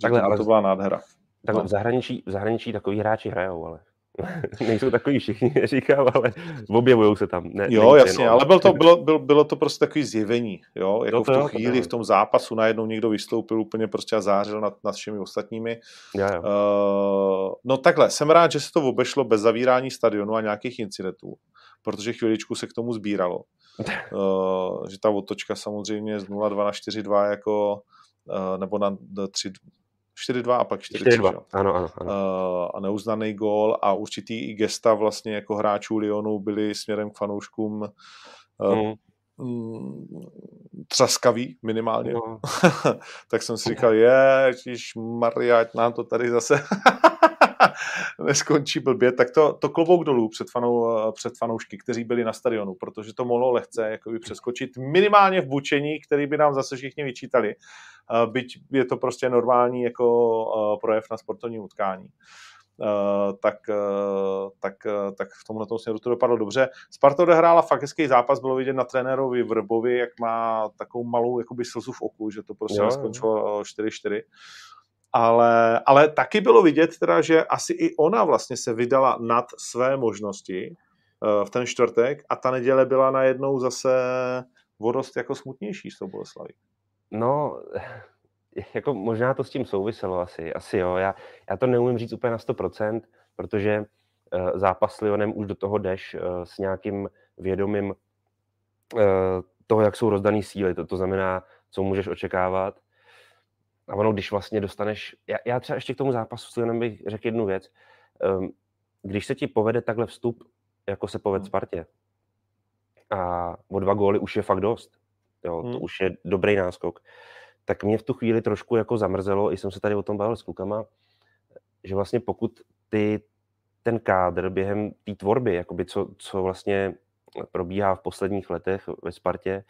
Takhle, že to, ale to byla nádhera. Takhle, no. v, zahraničí, v zahraničí takový hráči hrajou, ale Nejsou takový všichni, říkám, ale objevují se tam. Ne, jo, jasně, no. ale bylo to, bylo, bylo, bylo to prostě takový zjevení, jo, jako jo, v tu jo, chvíli, v tom zápasu najednou někdo vystoupil úplně prostě a zářil nad, nad všemi ostatními. Já, jo. Uh, no takhle, jsem rád, že se to obešlo bez zavírání stadionu a nějakých incidentů, protože chviličku se k tomu sbíralo. Uh, že ta otočka samozřejmě z 0-2 na 4-2 jako, uh, nebo na 3, 4-2 a pak 4-3. Ano, ano, ano. Uh, a neuznaný gól a určitý i gesta vlastně jako hráčů Lyonu byli směrem k fanouškům uh, mm. třaskavý minimálně. No. tak jsem si říkal, je, Maria, nám to tady zase neskončí blbě, tak to, to klobouk dolů před, fanou, před fanoušky, kteří byli na stadionu, protože to mohlo lehce jakoby přeskočit minimálně v bučení, který by nám zase všichni vyčítali. Byť je to prostě normální jako projev na sportovním utkání. Uh, tak, uh, tak, uh, tak v tomhle směru to dopadlo dobře. Sparta odehrála fakt hezký zápas, bylo vidět na trenérovi Vrbovi, jak má takovou malou jakoby slzu v oku, že to prostě skončilo 4-4 ale, ale taky bylo vidět teda, že asi i ona vlastně se vydala nad své možnosti uh, v ten čtvrtek a ta neděle byla najednou zase vodost jako smutnější s tou Boleslaví. No, jako možná to s tím souviselo asi, asi jo. Já, já to neumím říct úplně na 100%, protože uh, zápas s Lyonem už do toho jdeš uh, s nějakým vědomím toho, jak jsou rozdaný síly. To, to znamená, co můžeš očekávat a ono, když vlastně dostaneš, já, já třeba ještě k tomu zápasu s Lyonem bych řekl jednu věc. Um, když se ti povede takhle vstup, jako se povede hmm. Spartě, a o dva góly už je fakt dost, jo, hmm. to už je dobrý náskok, tak mě v tu chvíli trošku jako zamrzelo, i jsem se tady o tom bavil s klukama, že vlastně pokud ty ten kádr během té tvorby, jakoby co, co vlastně probíhá v posledních letech ve Spartě,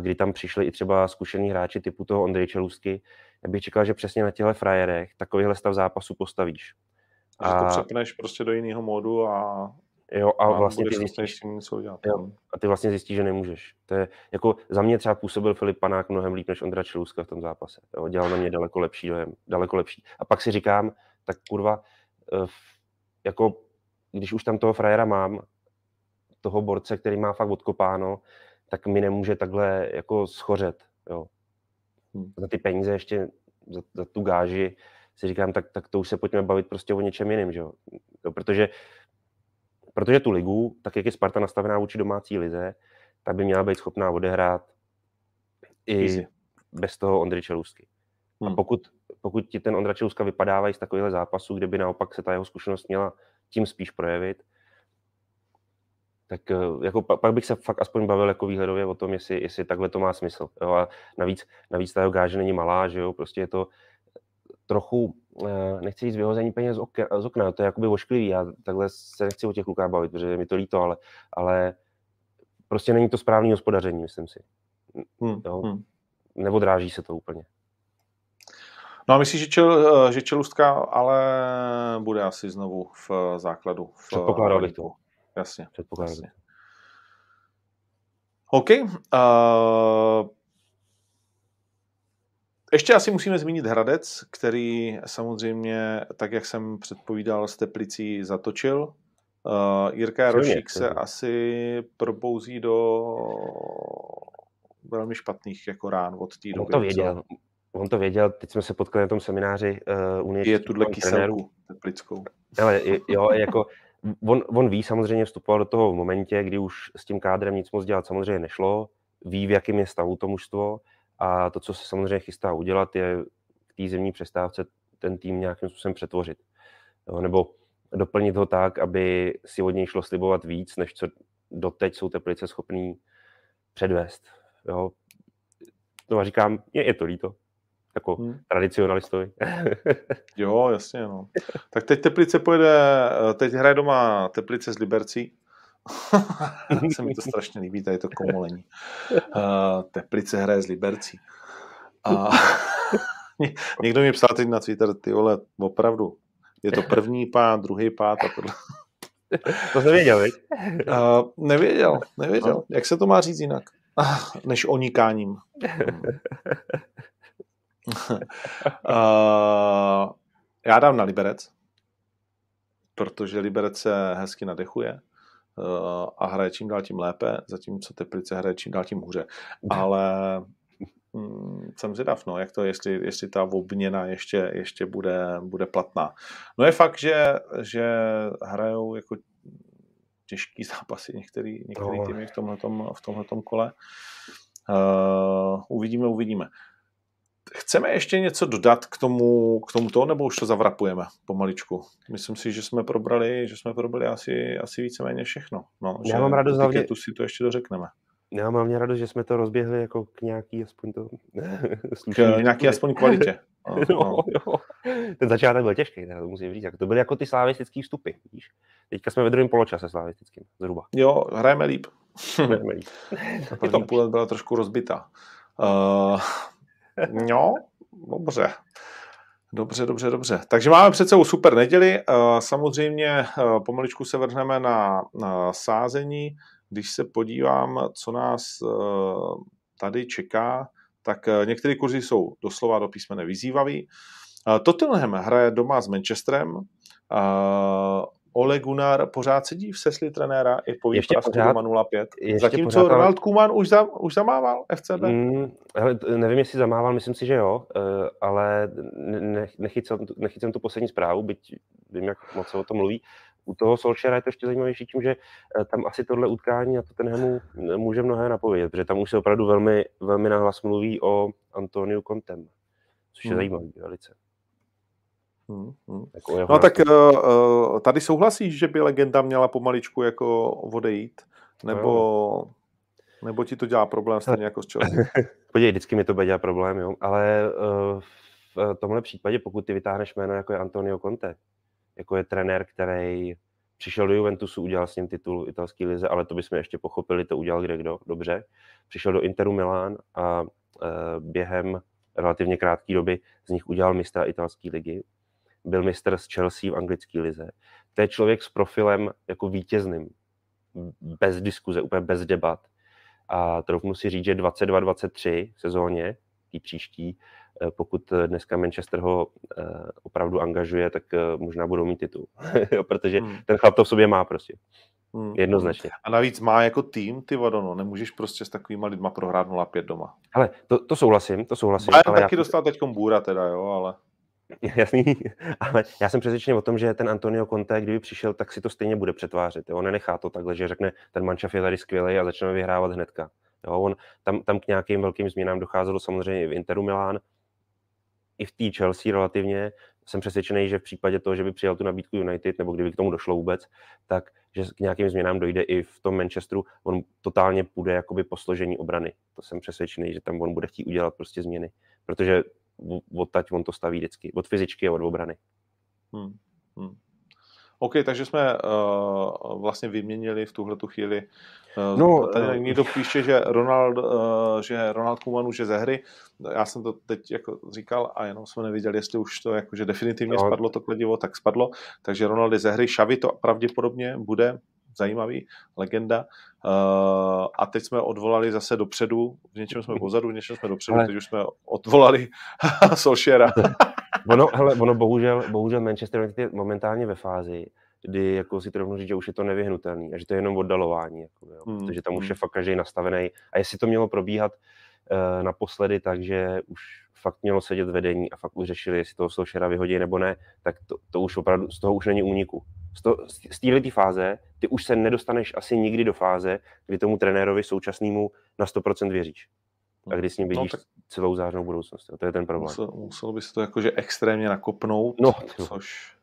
kdy tam přišli i třeba zkušení hráči typu toho Ondrej Čelůstky, já bych čekal, že přesně na těchto frajerech takovýhle stav zápasu postavíš. Že a... to přepneš prostě do jiného módu a Jo, a, a vlastně ty zjistíš, něco udělat. Jo, no. a ty vlastně zjistíš, že nemůžeš. To je, jako za mě třeba působil Filip Panák mnohem líp než Ondra Čelůzka v tom zápase. Jo, dělal na mě daleko lepší dojem, daleko lepší. A pak si říkám, tak kurva, eh, jako když už tam toho frajera mám, toho borce, který má fakt odkopáno, tak mi nemůže takhle jako schořet. Jo. Hmm. Za ty peníze ještě, za, za tu gáži si říkám, tak, tak to už se pojďme bavit prostě o něčem jiném, že jo? jo protože, protože tu ligu, tak jak je Sparta nastavená vůči domácí lize, tak by měla být schopná odehrát i Easy. bez toho Ondry Čelůsky. Hmm. A pokud, pokud ti ten Ondra Čelůska vypadávají z takového zápasu, kde by naopak se ta jeho zkušenost měla tím spíš projevit, tak eh, jako pak bych se fakt aspoň bavil jako výhledově o tom, jestli, jestli takhle to má smysl. Jo? A navíc, navíc ta jeho gáže není malá, že jo, prostě je to trochu, eh, nechci říct vyhození peněz z, okna, z okna, to je jakoby ošklivý, já takhle se nechci o těch klukách bavit, protože mi to líto, ale, ale prostě není to správný hospodaření, myslím si. Hmm. Jo? Hmm. Neodráží se to úplně. No a myslíš, že, čel, eh, že čelustka ale bude asi znovu v základu? V Předpokládal bych to. Jasně. Předpokládám. Jasně. OK. Uh, ještě asi musíme zmínit Hradec, který samozřejmě, tak jak jsem předpovídal, s Teplicí zatočil. Uh, Jirka Jarošík se asi probouzí do velmi špatných jako rán od té doby. On to věděl. Co? On to věděl, teď jsme se potkali na tom semináři uh, Unie Je tuhle kyselku teplickou. Ale jo, jako on, on ví, samozřejmě vstupoval do toho v momentě, kdy už s tím kádrem nic moc dělat samozřejmě nešlo, ví, v jakém je stavu to mužstvo a to, co se samozřejmě chystá udělat, je v té zimní přestávce ten tým nějakým způsobem přetvořit. Jo, nebo doplnit ho tak, aby si od něj šlo slibovat víc, než co doteď jsou Teplice schopný předvést. Jo. No a říkám, je, je to líto jako hmm. tradicionalistovi. jo, jasně, no. Tak teď Teplice pojede, teď hraje doma Teplice z Libercí. se mi to strašně líbí, tady to komolení. Uh, teplice hraje z Libercí. A někdo mi psal teď na Twitter, ty vole, opravdu, je to první pád, druhý pád a tohle. To jsi nevěděl, viď? Uh, nevěděl, nevěděl. No. Jak se to má říct jinak? Než onikáním. Uh, já dám na Liberec, protože Liberec se hezky nadechuje uh, a hraje čím dál tím lépe, zatímco Teplice hraje čím dál tím hůře. Ale mm, jsem zvědav, no, jak to, jestli, jestli ta obměna ještě, ještě bude, bude platná. No je fakt, že, že hrajou jako těžký zápasy některý, některý no. týmy v tomhletom, v tomhletom kole. Uh, uvidíme, uvidíme. Chceme ještě něco dodat k tomu, k tomuto, nebo už to zavrapujeme pomaličku? Myslím si, že jsme probrali, že jsme probrali asi, asi víceméně všechno. No, Já mám radost hlavně... Tu si to ještě dořekneme. Já mám mě radost, že jsme to rozběhli jako k nějaký aspoň to... k nějaký aspoň kvalitě. No, no. Jo. Ten začátek byl těžký, to musím říct. To byly jako ty slavistické vstupy, víš. Teďka jsme ve druhém poločase slavistickým, zhruba. Jo, hrajeme líp. Hrajeme líp. První půl byla trošku rozbitá. Uh, No, dobře. Dobře, dobře, dobře. Takže máme před sebou super neděli. Eh, samozřejmě eh, pomaličku se vrhneme na, na sázení. Když se podívám, co nás eh, tady čeká, tak některé kurzy jsou doslova do písmene vyzývavý. Tottenham hraje doma s Manchesterem. Ole Gunnar pořád sedí v sesli trenéra i po výprasku doma 0-5. Zatímco pořád, Ronald Koeman už, za, už zamával FCB? Mm, hele, nevím, jestli zamával, myslím si, že jo, eh, ale nechycem, nechycem tu poslední zprávu, byť vím, jak moc se o tom mluví. U toho Solskjaera je to ještě zajímavější tím, že eh, tam asi tohle utkání a to ten Hemu může mnohé napovědět, protože tam už se opravdu velmi, velmi nahlas mluví o Antoniu Contem, což je hmm. zajímavý velice. Hmm, hmm. Jako no tak uh, tady souhlasíš, že by legenda měla pomaličku jako odejít? Nebo, no. nebo ti to dělá problém stejně jako s Chelsea? Podívej, vždycky mi to bude dělat problém, jo? ale uh, v tomhle případě, pokud ty vytáhneš jméno jako je Antonio Conte, jako je trenér, který přišel do Juventusu, udělal s ním titul italské lize, ale to bychom ještě pochopili, to udělal kde kdo, dobře. Přišel do Interu Milán a uh, během relativně krátké doby z nich udělal mistra italské ligy, byl mistr z Chelsea v anglické lize. To je člověk s profilem jako vítězným, bez diskuze, úplně bez debat. A troufnu si říct, že 22-23 v sezóně, tý příští, eh, pokud dneska Manchester ho eh, opravdu angažuje, tak eh, možná budou mít titul. Protože hmm. ten chlap to v sobě má prostě. Hmm. Jednoznačně. A navíc má jako tým, ty Vadono, nemůžeš prostě s takovýma lidma prohrát 0-5 doma. Ale to, to souhlasím, to souhlasím. Ale, ale taky já... dostal teď bůra teda, jo, ale... Jasný, ale já jsem přesvědčený o tom, že ten Antonio Conte, kdyby přišel, tak si to stejně bude přetvářet. On nenechá to takhle, že řekne, ten mančaf je tady skvělý a začneme vyhrávat hnedka. Jo? On, tam, tam k nějakým velkým změnám docházelo samozřejmě i v Interu Milán, i v té Chelsea relativně. jsem přesvědčený, že v případě toho, že by přijal tu nabídku United, nebo kdyby k tomu došlo vůbec, tak že k nějakým změnám dojde i v tom Manchesteru, on totálně půjde jakoby po složení obrany. To jsem přesvědčený, že tam on bude chtít udělat prostě změny, protože odtať on to staví vždycky, od fyzičky a od obrany. Hmm. Hmm. OK, takže jsme uh, vlastně vyměnili v tuhle tu chvíli. Uh, no, tady uh, někdo píše, že Ronald, uh, že Ronald Koeman už je ze hry. Já jsem to teď jako říkal a jenom jsme neviděli, jestli už to jakože definitivně no. spadlo to kladivo, tak spadlo. Takže Ronald je ze hry. Šavi to pravděpodobně bude zajímavý, legenda. Uh, a teď jsme odvolali zase dopředu, v něčem jsme pozadu, v něčem jsme dopředu, Ale... teď už jsme odvolali Solskjaera. ono, hele, ono bohužel, bohužel Manchester United je momentálně ve fázi, kdy jako si to říct, že už je to nevyhnutelný a že to je jenom oddalování, jako, jo, hmm. protože tam už je hmm. fakt každý nastavený. A jestli to mělo probíhat uh, naposledy, takže už fakt mělo sedět vedení a fakt už řešili, jestli toho Solskjaera vyhodí nebo ne, tak to, to už opravdu, z toho už není úniku. Z, to, z této fáze ty už se nedostaneš asi nikdy do fáze, kdy tomu trenérovi současnému na 100% věříš. A kdy s ním no, vidíš no, tak... celou zářnou budoucnost. To je ten problém. Musel, musel by se to jakože extrémně nakopnout, no, což,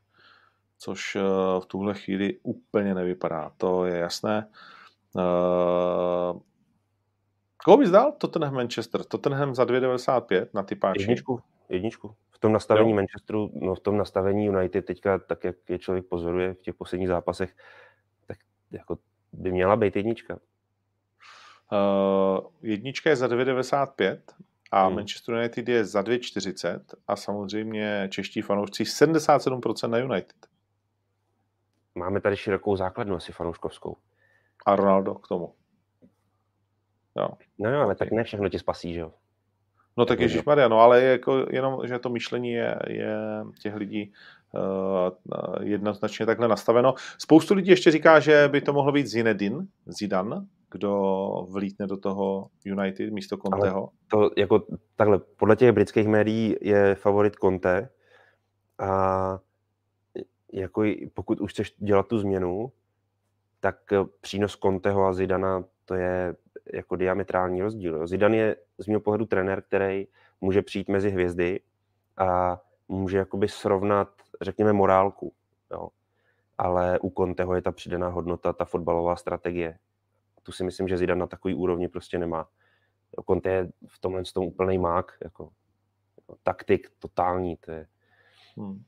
což uh, v tuhle chvíli úplně nevypadá. To je jasné. Uh, koho bys dal? Tottenham Manchester. Tottenham za 2,95 na typáči. Jedničku, jedničku. V tom nastavení jo. Manchesteru, no v tom nastavení United teďka, tak jak je člověk pozoruje v těch posledních zápasech, tak jako by měla být jednička. Uh, jednička je za 2,95 a hmm. Manchester United je za 2,40 a samozřejmě čeští fanoušci 77% na United. Máme tady širokou základnu asi fanouškovskou. A Ronaldo k tomu. Jo. No jo, ale okay. tak ne všechno ti spasí, že jo? No tak Ježíš Maria, no ale je jako jenom, že to myšlení je, je těch lidí uh, jednoznačně takhle nastaveno. Spoustu lidí ještě říká, že by to mohlo být Zinedine, Zidane, kdo vlítne do toho United místo Conteho. Ale to jako takhle, podle těch britských médií je favorit Conte a jako pokud už chceš dělat tu změnu, tak přínos Conteho a Zidana to je jako diametrální rozdíl. Zidane je z mého pohledu trenér, který může přijít mezi hvězdy a může jakoby srovnat, řekněme, morálku. Jo. Ale u Conteho je ta přidaná hodnota, ta fotbalová strategie. Tu si myslím, že Zidane na takový úrovni prostě nemá. Conte je v tomhle tom úplný mák, jako, jako taktik totální, to je... Hmm.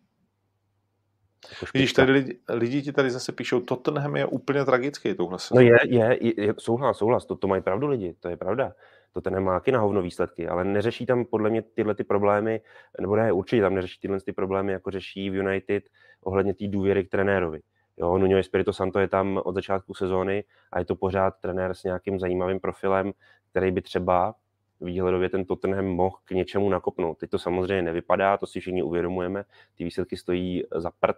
Jako Vidíš, tady lidi, lidi ti tady zase píšou, Tottenham je úplně tragický touhle No je, je, je, souhlas, souhlas, to, to mají pravdu lidi, to je pravda. To ten má taky na hovno výsledky, ale neřeší tam podle mě tyhle ty problémy, nebo ne, určitě tam neřeší tyhle ty problémy, jako řeší v United ohledně té důvěry k trenérovi. Jo, Nuno Espirito Santo je tam od začátku sezóny a je to pořád trenér s nějakým zajímavým profilem, který by třeba výhledově ten Tottenham mohl k něčemu nakopnout. Teď to samozřejmě nevypadá, to si všichni uvědomujeme, ty výsledky stojí za prd,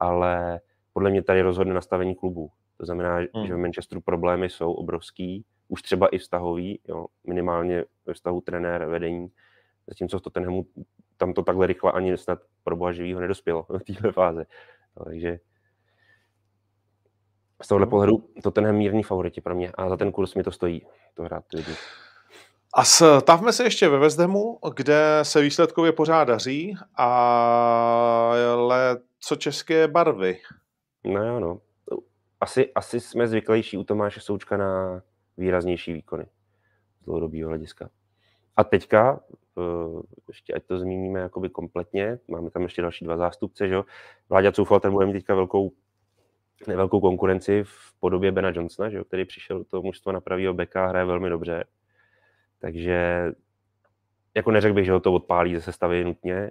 ale podle mě tady rozhodne nastavení klubu. To znamená, hmm. že v Manchesteru problémy jsou obrovský, už třeba i vztahový, jo, minimálně ve vztahu trenér, vedení, zatímco v Tottenhamu tam to takhle rychle ani snad pro boha živýho nedospělo v téhle fáze. No, takže z tohohle hmm. pohledu to ten mírný favoriti pro mě a za ten kurz mi to stojí, to hrát ty lidi. A stavme se ještě ve Vezdemu, kde se výsledkově pořád daří, ale co české barvy? No jo, no. Asi, asi jsme zvyklejší u Tomáše Součka na výraznější výkony z dlouhodobého hlediska. A teďka, eh, ještě ať to zmíníme jakoby kompletně, máme tam ještě další dva zástupce, že jo. Vláďa Coufal, ten bude mít teďka velkou, velkou konkurenci v podobě Bena Johnsona, že jo, který přišel do toho mužstva na pravýho beka, hraje velmi dobře. Takže jako neřekl bych, že ho to odpálí ze sestavy nutně,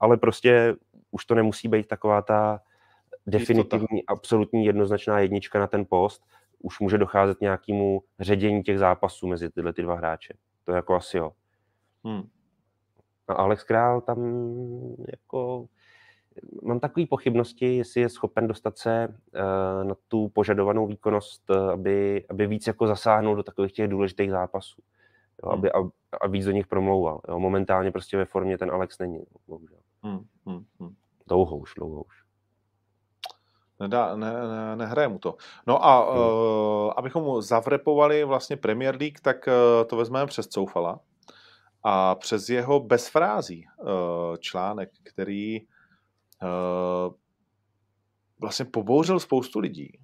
ale prostě už to nemusí být taková ta definitivní, absolutní jednoznačná jednička na ten post. Už může docházet nějakému ředění těch zápasů mezi tyhle ty dva hráče. To je jako asi jo. Hmm. A Alex Král tam jako mám takové pochybnosti, jestli je schopen dostat se uh, na tu požadovanou výkonnost, uh, aby, aby víc jako zasáhnul do takových těch důležitých zápasů jo, aby, a, a víc do nich promlouval. Jo. Momentálně prostě ve formě ten Alex není, bohužel. Hmm, hmm, hmm. Dlouho už, dlouho už. Nedá, ne, ne, nehraje mu to. No a hmm. uh, abychom mu zavrepovali vlastně Premier League, tak uh, to vezmeme přes Coufala a přes jeho bezfrází uh, článek, který uh, vlastně pobouřil spoustu lidí.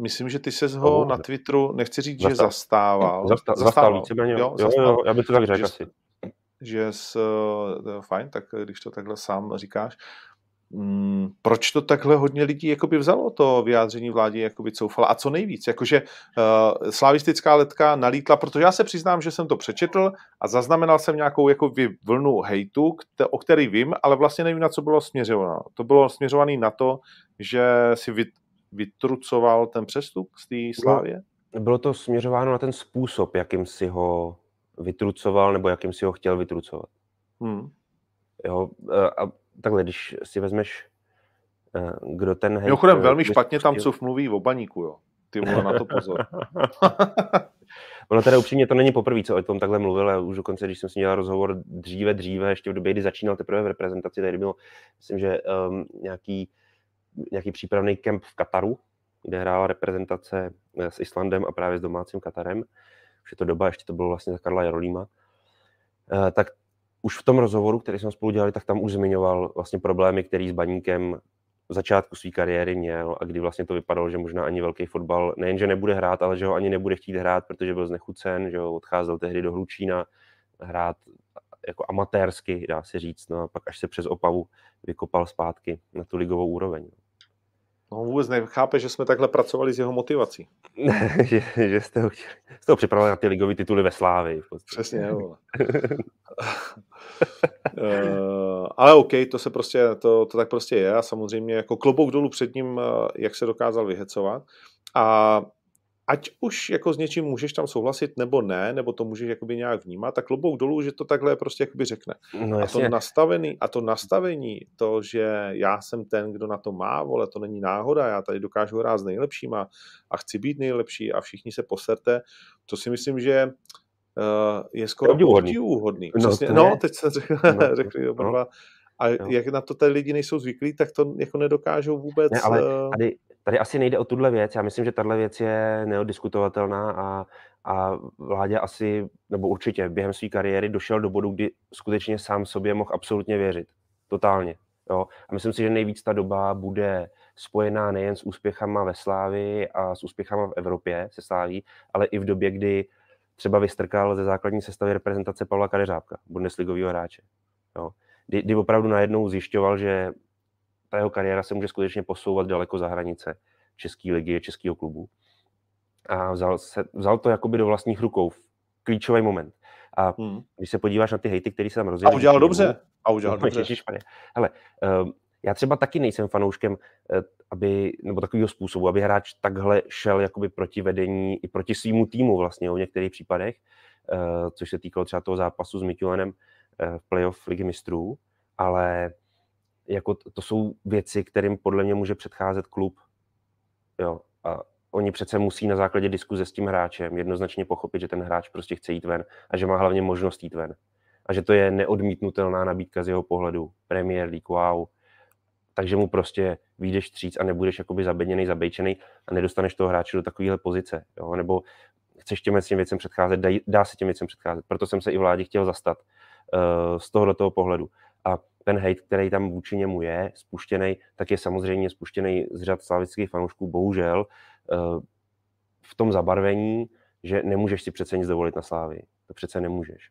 Myslím, že ty se ho na Twitteru, nechci říct, Zastal. že zastával. Zasta, zastával, zastával víceméně, jo, jo, zastával. jo, já bych to tak řekl asi. Že s, uh, fajn, tak když to takhle sám říkáš. Hmm, proč to takhle hodně lidí jakoby vzalo, to vyjádření vládě jakoby coufala? A co nejvíc? Jakože uh, slavistická letka nalítla, protože já se přiznám, že jsem to přečetl a zaznamenal jsem nějakou jako vlnu hejtu, o který vím, ale vlastně nevím, na co bylo směřováno. To bylo směřované na to, že si vy, vytrucoval ten přestup z té Slávě? No, bylo to směřováno na ten způsob, jakým si ho vytrucoval nebo jakým si ho chtěl vytrucovat. Hmm. Jo, e, a takhle, když si vezmeš, eh, kdo ten hejt... Mimochodem, velmi špatně tam co mluví o baníku, jo. Ty vole, na to pozor. ono teda upřímně to není poprvé, co o tom takhle mluvil, a už dokonce, když jsem si dělal rozhovor dříve, dříve, ještě v době, kdy začínal teprve v reprezentaci, tady bylo, myslím, že um, nějaký, nějaký přípravný kemp v Kataru, kde hrála reprezentace eh, s Islandem a právě s domácím Katarem. Už je to doba, ještě to bylo vlastně za Karla Jarolíma. Uh, tak už v tom rozhovoru, který jsme spolu dělali, tak tam už zmiňoval vlastně problémy, který s Baníkem v začátku své kariéry měl a kdy vlastně to vypadalo, že možná ani velký fotbal nejenže nebude hrát, ale že ho ani nebude chtít hrát, protože byl znechucen, že ho odcházel tehdy do Hlučína hrát jako amatérsky, dá se říct, no a pak až se přes Opavu vykopal zpátky na tu ligovou úroveň. No. No, on vůbec nechápe, že jsme takhle pracovali s jeho motivací. že, že jste ho, chtěli, jste ho připravili na ty ligové tituly ve Slávii. Přesně, jo. uh, ale OK, to se prostě, to, to tak prostě je a samozřejmě jako klobouk dolů před ním, eh, jak se dokázal vyhecovat. A ať už jako s něčím můžeš tam souhlasit nebo ne, nebo to můžeš jakoby nějak vnímat, tak klobouk dolů, že to takhle prostě jakoby řekne. No, a to nastavený, a to nastavení, to, že já jsem ten, kdo na to má, vole, to není náhoda, já tady dokážu hrát s nejlepšíma a chci být nejlepší a všichni se poserte, to si myslím, že uh, je skoro obdivuhodný. No, no, teď jsem řekl, no, řekli oba no. A jo. jak na to ty lidi nejsou zvyklí, tak to jako nedokážou vůbec... Ne, ale eh, tady, tady asi nejde o tuhle věc. Já myslím, že tahle věc je neodiskutovatelná a, a vládě asi, nebo určitě během své kariéry došel do bodu, kdy skutečně sám sobě mohl absolutně věřit. Totálně. Jo? A myslím si, že nejvíc ta doba bude spojená nejen s úspěchama ve Slávi a s úspěchama v Evropě se Sláví, ale i v době, kdy třeba vystrkal ze základní sestavy reprezentace Pavla Kadeřábka, bundesligového hráče. Jo? Kdy, kdy opravdu najednou zjišťoval, že ta jeho kariéra se může skutečně posouvat daleko za hranice České ligy, Českého klubu. A vzal, se, vzal to jakoby do vlastních rukou v klíčový moment. A hmm. když se podíváš na ty hejty, které se tam rozjeli... A udělal dobře. A udělal no, dobře. Hele, uh, já třeba taky nejsem fanouškem, uh, aby, nebo takového způsobu, aby hráč takhle šel jakoby proti vedení i proti svýmu týmu vlastně v některých případech, uh, což se týkalo třeba toho zápasu s Mitulenem, Eh, v playoff ligy mistrů, ale jako to, jsou věci, kterým podle mě může předcházet klub. Jo, a oni přece musí na základě diskuze s tím hráčem jednoznačně pochopit, že ten hráč prostě chce jít ven a že má hlavně možnost jít ven. A že to je neodmítnutelná nabídka z jeho pohledu. Premier League, wow. Takže mu prostě vyjdeš stříc a nebudeš jakoby zabedněný, zabejčený a nedostaneš toho hráče do takovéhle pozice. Jo? Nebo chceš těm věcem předcházet, dá, dá se těm věcem předcházet. Proto jsem se i vládě chtěl zastat, Eh, z tohoto toho pohledu. A ten hate, který tam vůči němu je spuštěný, tak je samozřejmě spuštěný z řad slavických fanoušků, bohužel, eh, v tom zabarvení, že nemůžeš si přece nic dovolit na slávy. To přece nemůžeš.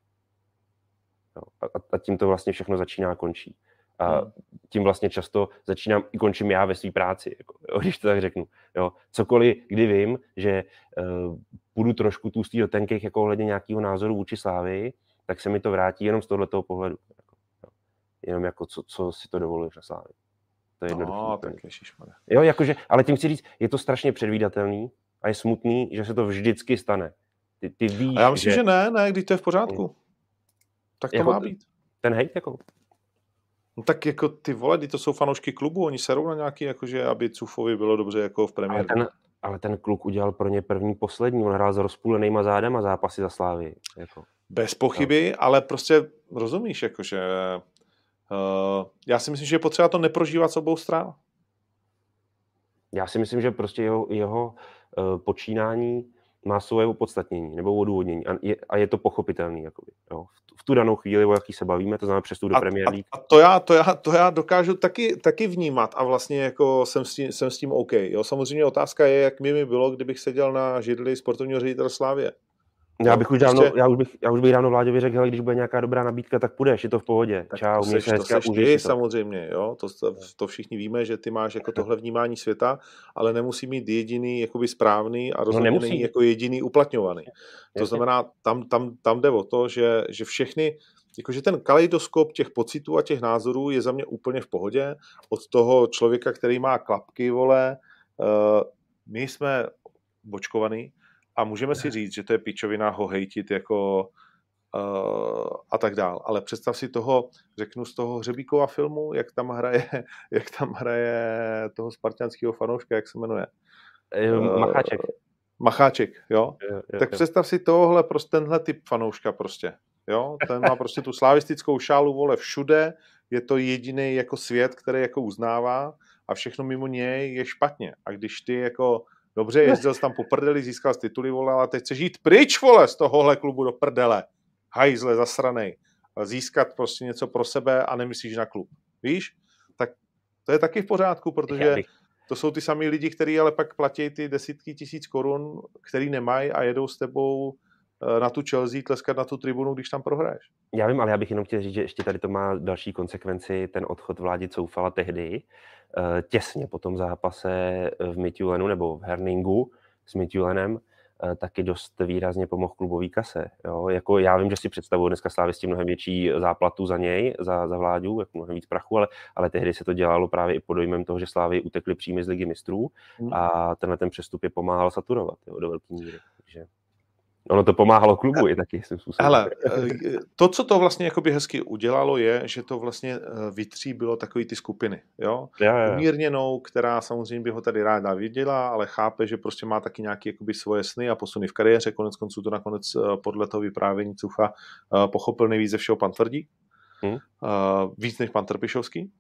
A, a tím to vlastně všechno začíná a končí. A hmm. tím vlastně často začínám i končím já ve své práci, jako, jo, když to tak řeknu. Jo. Cokoliv, kdy vím, že uh, půjdu trošku tustý do tenkých jako ohledně nějakého názoru vůči slávy, tak se mi to vrátí jenom z tohoto pohledu. Jako, jo. Jenom jako, co, co si to dovoluješ na slávě. To je jednoduché. No, tak Jo, jakože, ale tím chci říct, je to strašně předvídatelný a je smutný, že se to vždycky stane. Ty, ty víš, a já myslím, že... že ne, ne, když to je v pořádku. Tak to jako má být. Ten hejt jako? No tak jako ty vole, ty to jsou fanoušky klubu, oni serou na nějaký, jakože aby Cufovi bylo dobře jako v premiéru. Ale ten, ale ten kluk udělal pro ně první poslední, on hrál s rozpůlenýma zádem a zápasy za Slávy. Jako. Bez pochyby, no. ale prostě rozumíš, jakože uh, já si myslím, že je potřeba to neprožívat s obou stran. Já si myslím, že prostě jeho, jeho uh, počínání má svoje opodstatnění nebo odůvodnění a je, a je to pochopitelný. Jakoby, jo. V, v tu danou chvíli, o jaký se bavíme, to znamená přestup do Premier League. A, a to, já, to, já, to já dokážu taky, taky vnímat a vlastně jako jsem s tím, jsem s tím OK. Jo. Samozřejmě otázka je, jak mi, mi bylo, kdybych seděl na židli sportovního ředitele Slávě. Já bych už dávno, prostě... já už bych, já už bych dávno Vláďovi řekl, hele, když bude nějaká dobrá nabídka, tak půjdeš, je to v pohodě. Tak Čau, to seš, to seš ty, samozřejmě, jo? To, to, to, všichni víme, že ty máš jako tohle vnímání světa, ale nemusí mít jediný jakoby správný a no, rozhodně no není jako jediný uplatňovaný. To znamená, tam, tam, tam jde o to, že, že všechny, jakože ten kaleidoskop těch pocitů a těch názorů je za mě úplně v pohodě. Od toho člověka, který má klapky, vole, uh, my jsme bočkovaný, a můžeme si říct, že to je pičovina ho hejtit jako uh, a tak dál. Ale představ si toho, řeknu z toho Hřebíkova filmu, jak tam hraje, jak tam hraje toho spartianského fanouška, jak se jmenuje? Uh, Macháček. Macháček, jo? jo, jo tak jo. představ si tohle, prostě tenhle typ fanouška prostě. Jo, ten má prostě tu slavistickou šálu, vole, všude, je to jediný jako svět, který jako uznává a všechno mimo něj je špatně. A když ty jako Dobře, jezdil jsi tam po prdeli, získal jsi tituly, vole, ale teď chceš jít pryč, vole, z tohohle klubu do prdele. Hajzle, zasranej. Získat prostě něco pro sebe a nemyslíš na klub. Víš? Tak to je taky v pořádku, protože to jsou ty samý lidi, kteří ale pak platí ty desítky tisíc korun, který nemají a jedou s tebou na tu Chelsea tleskat na tu tribunu, když tam prohraješ. Já vím, ale já bych jenom chtěl říct, že ještě tady to má další konsekvenci, ten odchod vládě Coufala tehdy, Eh, těsně po tom zápase v Mitulenu nebo v Herningu s Mitulenem eh, taky dost výrazně pomohl klubový kase. Jo? Jako já vím, že si představuju dneska Slávisti mnohem větší záplatu za něj, za, za vládu, jako mnohem víc prachu, ale, ale tehdy se to dělalo právě i pod dojmem toho, že Slávy utekly přímě z ligy mistrů hmm. a tenhle ten přestup je pomáhal saturovat jo, do velké míry. Takže Ono to pomáhalo klubu i taky svým způsobem. Hele, eh, to, co to vlastně jakoby hezky udělalo, je, že to vlastně eh, vytříbilo takový ty skupiny. Jo? Ja, ja. Umírněnou, která samozřejmě by ho tady ráda viděla, ale chápe, že prostě má taky nějaké jakoby svoje sny a posuny v kariéře. Konec konců to nakonec eh, podle toho vyprávění Cucha pochopil nejvíc ze všeho pan Tvrdí. Hmm. Víc než pan Trpišovský.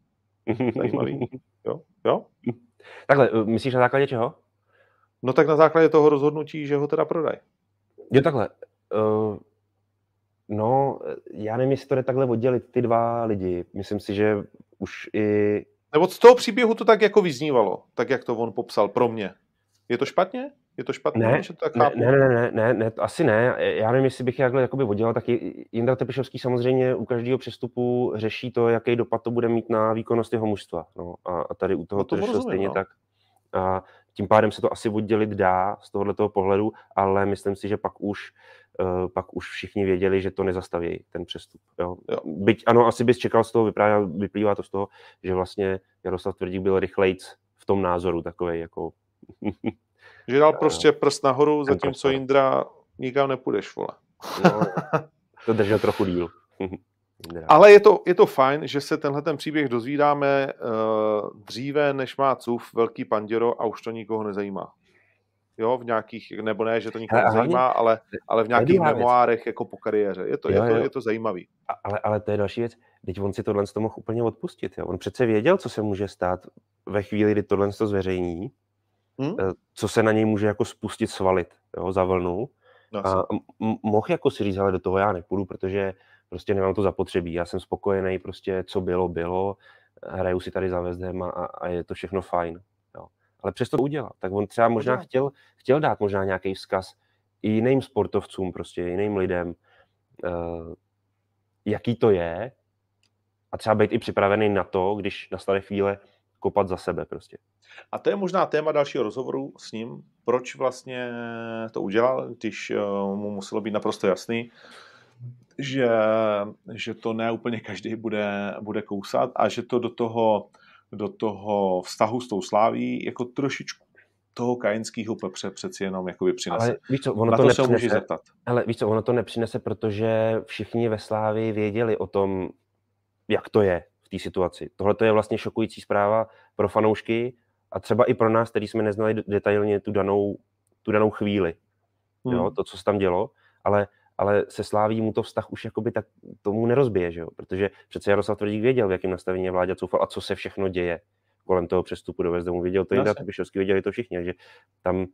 Zajímavý. Jo? jo? Takhle, myslíš na základě čeho? No tak na základě toho rozhodnutí, že ho teda prodají. Jo, takhle. Uh, no, já nevím, jestli to jde takhle oddělit ty dva lidi. Myslím si, že už i... Nebo z toho příběhu to tak jako vyznívalo, tak jak to on popsal pro mě. Je to špatně? Je to špatně, ne, že to tak ne, ne, ne, ne, ne, ne, asi ne. Já nevím, jestli bych jakhle jakoby oddělal, tak Jindra Tepišovský samozřejmě u každého přestupu řeší to, jaký dopad to bude mít na výkonnost jeho mužstva. No, a, a tady u toho no to, to řešil stejně no. tak. A tím pádem se to asi oddělit dá z tohoto pohledu, ale myslím si, že pak už uh, pak už všichni věděli, že to nezastaví ten přestup. Jo. Byť ano, asi bys čekal z toho, vyprávě, vyplývá to z toho, že vlastně Jaroslav Tvrdík byl rychlejc v tom názoru takový jako... že dal prostě prst nahoru, zatímco Indra nikam nepůjdeš, vole. no, to držel trochu díl. Ale je to, je to fajn, že se tenhle ten příběh dozvídáme uh, dříve, než má CUF velký panděro a už to nikoho nezajímá. Jo, v nějakých, nebo ne, že to nikoho ale, nezajímá, ale, ale v nějakých memoárech věc. jako po kariéře. Je to, jo, je to, je to zajímavý. Ale, ale to je další věc. Teď on si tohle to mohl úplně odpustit. Jo? On přece věděl, co se může stát ve chvíli, kdy tohle to zveřejní, hmm? co se na něj může jako spustit, svalit jo, za vlnu. No, a mohl jako si říct, ale do toho já nepůjdu, protože prostě nemám to zapotřebí. Já jsem spokojený, prostě co bylo, bylo, hraju si tady za Vezdem a, a je to všechno fajn. Jo. Ale přesto to udělal. Tak on třeba možná chtěl, chtěl dát možná nějaký vzkaz i jiným sportovcům, prostě jiným lidem, uh, jaký to je a třeba být i připravený na to, když nastane chvíle kopat za sebe prostě. A to je možná téma dalšího rozhovoru s ním, proč vlastně to udělal, když uh, mu muselo být naprosto jasný, že, že to ne úplně každý bude, bude kousat a že to do toho, do toho vztahu s tou sláví jako trošičku toho kajenského pepře přeci jenom jakoby přinese. Ale víš co, ono Na to, to se může zeptat. Ale víš co, ono to nepřinese, protože všichni ve Slávii věděli o tom, jak to je v té situaci. Tohle to je vlastně šokující zpráva pro fanoušky a třeba i pro nás, který jsme neznali detailně tu danou, tu danou chvíli. Hmm. Jo, to, co se tam dělo, ale ale se Sláví mu to vztah už jakoby tak tomu nerozbije, že jo? protože přece Jaroslav Tvrdík věděl, v jakém nastavení je vládě Coufal a co se všechno děje kolem toho přestupu do Vezdemu. Věděl to i Trpišovský, věděli to všichni, že tam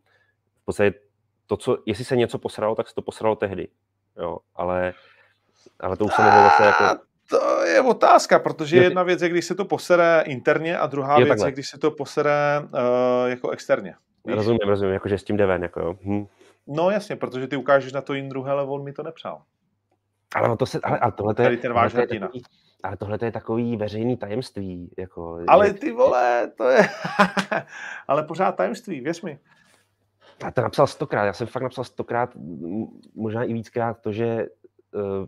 v podstatě to, co, jestli se něco posralo, tak se to posralo tehdy. Jo, ale, ale to už se nebylo zase jako... To je otázka, protože je, jedna věc je, když se to posere interně a druhá je věc takhle. je, když se to posere uh, jako externě. Víš? Rozumím, rozumím, jakože s tím jde ven, jako jo. Hm. No jasně, protože ty ukážeš na to Jindru, hele, on mi to nepřál. Ale no to se, ale, ale tohle je, Tady ten váš hrdina. Ale tohle je takový veřejný tajemství. Jako, ale ty vole, to je... ale pořád tajemství, věř mi. Já to napsal stokrát, já jsem fakt napsal stokrát, možná i víckrát to, že uh,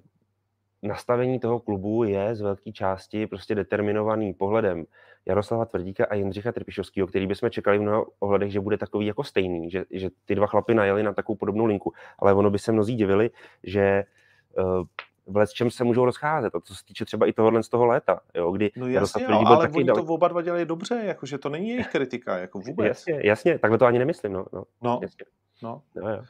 nastavení toho klubu je z velké části prostě determinovaný pohledem Jaroslava Tvrdíka a Jindřicha Trpišovského, který bychom čekali v mnoha ohledech, že bude takový jako stejný, že, že ty dva chlapy najeli na takovou podobnou linku. Ale ono by se mnozí divili, že uh, v čem se můžou rozcházet. A to se týče třeba i tohohle z toho léta, jo, kdy no jasně, jo, ale taky oni dal... to oba dva dělají dobře, jakože to není jejich kritika, jako vůbec. Jasně, jasně, takhle to ani nemyslím, no. No, no. Jasně. no. Jo, jo.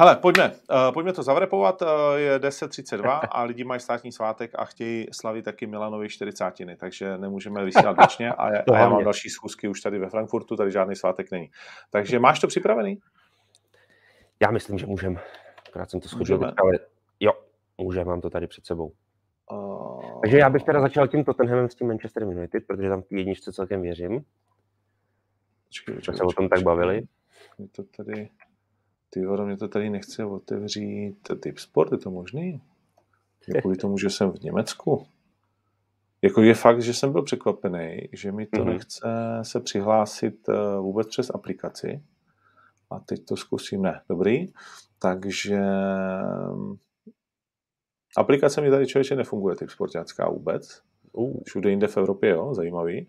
Hele, pojďme, uh, pojďme to zavrepovat, uh, je 10.32 a lidi mají státní svátek a chtějí slavit taky Milanovi 40. Takže nemůžeme vysílat věčně a, já, a já mám další schůzky už tady ve Frankfurtu, tady žádný svátek není. Takže máš to připravený? Já myslím, že můžeme. Akorát jsem to schodil, ale jo, můžeme, mám to tady před sebou. Uh... Takže já bych teda začal tím Tottenhamem s tím Manchester United, protože tam v jedničce celkem věřím. Počkej, počkej, se o tom tak bavili. Je to tady... Ty horo, mě to tady nechce otevřít typ sport, je to možný? Kvůli tomu, že jsem v Německu. Jako je fakt, že jsem byl překvapený, že mi to mm-hmm. nechce se přihlásit eh, vůbec přes aplikaci. A teď to zkusím, ne, dobrý. Takže mm, aplikace mi tady člověče nefunguje, typ sportácká vůbec. Uh. Všude jinde v Evropě, jo, zajímavý.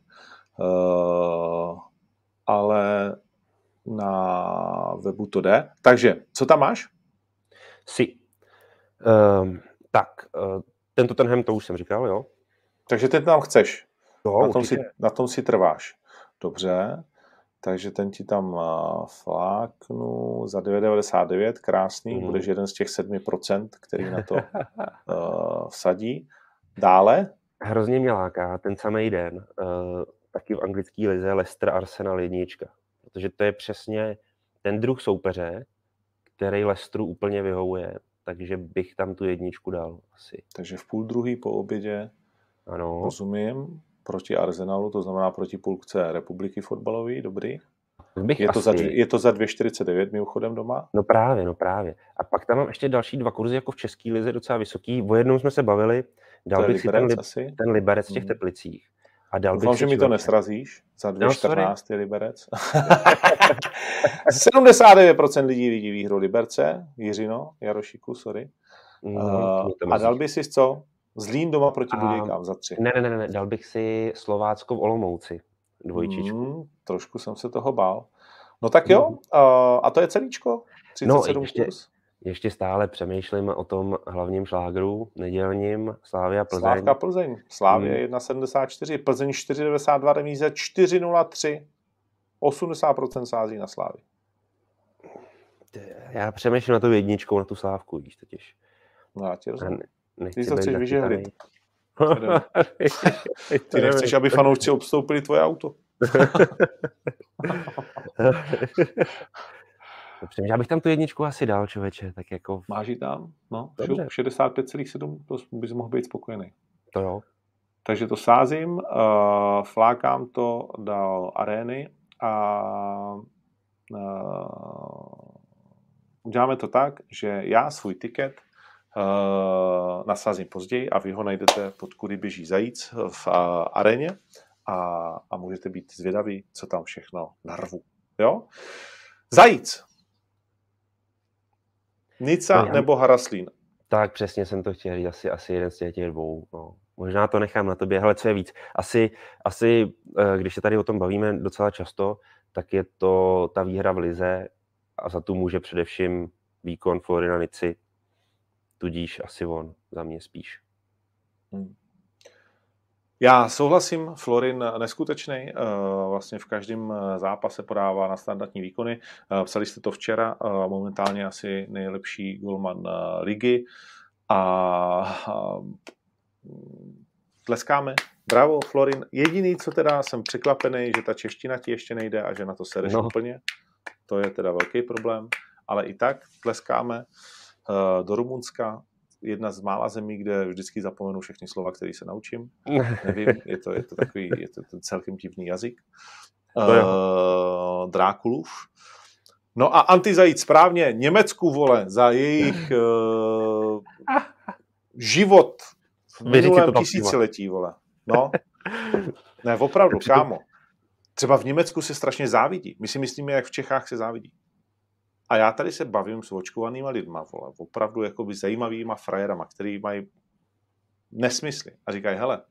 Uh, ale na webu to jde. Takže, co tam máš? Si. Um, tak, uh, tento tenhem to už jsem říkal, jo. Takže ten tam chceš. Jo, na, tom si, na tom si trváš. Dobře. Takže ten ti tam uh, fláknu za 9,99, krásný, mm. budeš jeden z těch 7%, který na to uh, vsadí. Dále? Hrozně mě láká ten samý den, uh, taky v anglické lize Leicester Arsenal jednička protože to je přesně ten druh soupeře, který Lestru úplně vyhovuje, takže bych tam tu jedničku dal asi. Takže v půl druhý po obědě, ano. rozumím, proti Arsenalu, to znamená proti půlce republiky fotbalové, dobrý. Bych je, asi... to za, je to za 2,49 mimochodem doma? No právě, no právě. A pak tam mám ještě další dva kurzy jako v České lize docela vysoký. O jednom jsme se bavili, dal bych si ten, li, ten Liberec v těch hmm. Teplicích. A dal Doufám, že mi to nesrazíš. Za 2,14 no, Liberec. 79% lidí vidí výhru Liberce. Jiřino, Jarošíku, sorry. No, uh, a dal by si co? Zlín doma proti Budějkám za tři. Ne, ne, ne, ne, dal bych si Slovácko v Olomouci. Dvojčičku. Mm, trošku jsem se toho bál. No tak jo, mm. uh, a to je celíčko? 37 no, ještě, plus? Ještě stále přemýšlím o tom hlavním šlágru, nedělním, Slávia Plzeň. Slávka Plzeň. Slávě hmm. 1,74, Plzeň 4,92, remíze 4,03. 80% sází na Slávy. Já přemýšlím na tu jedničkou, na tu Slávku, víš totiž. No já ti rozumím. Ty to chceš vyžehlit. Ty nechceš, aby fanoušci obstoupili tvoje auto. Dobře, já bych tam tu jedničku asi dal, člověče, tak jako... Máš ji tam? No, 65,7, to bys mohl být spokojený. To jo. Takže to sázím, uh, flákám to do arény a uh, uděláme to tak, že já svůj tiket uh, nasázím později a vy ho najdete pod kudy běží zajíc v uh, aréně a, a můžete být zvědaví, co tam všechno narvu. Jo? Zajíc. Nica no, nebo Haraslín? Tak přesně jsem to chtěl říct, asi, asi jeden z těch dvou. No. Možná to nechám na tobě, ale co je víc. Asi, asi, eh, když se tady o tom bavíme docela často, tak je to ta výhra v Lize a za tu může především výkon Florina Nici, tudíž asi on za mě spíš. Hmm. Já souhlasím, Florin neskutečný, eh, vlastně v každém eh, zápase podává na standardní výkony. Eh, psali jste to včera, momentálně asi nejlepší golman ligy a tleskáme. Bravo, Florin. Jediný, co teda jsem překvapený, že ta čeština ti ještě nejde a že na to sereš no. úplně. To je teda velký problém ale i tak tleskáme do Rumunska, jedna z mála zemí, kde vždycky zapomenu všechny slova, které se naučím. Nevím, je to, je to takový, je to ten celkem divný jazyk. Uh, Drákulův. No a antizajít správně, Německu, vole, za jejich uh, život v minulém tisíciletí, vole. No, ne, opravdu, kámo. Třeba v Německu se strašně závidí. My si myslíme, jak v Čechách se závidí. A já tady se bavím s očkovanýma lidma, vole, opravdu jakoby zajímavýma frajerama, který mají nesmysly. A říkají, hele,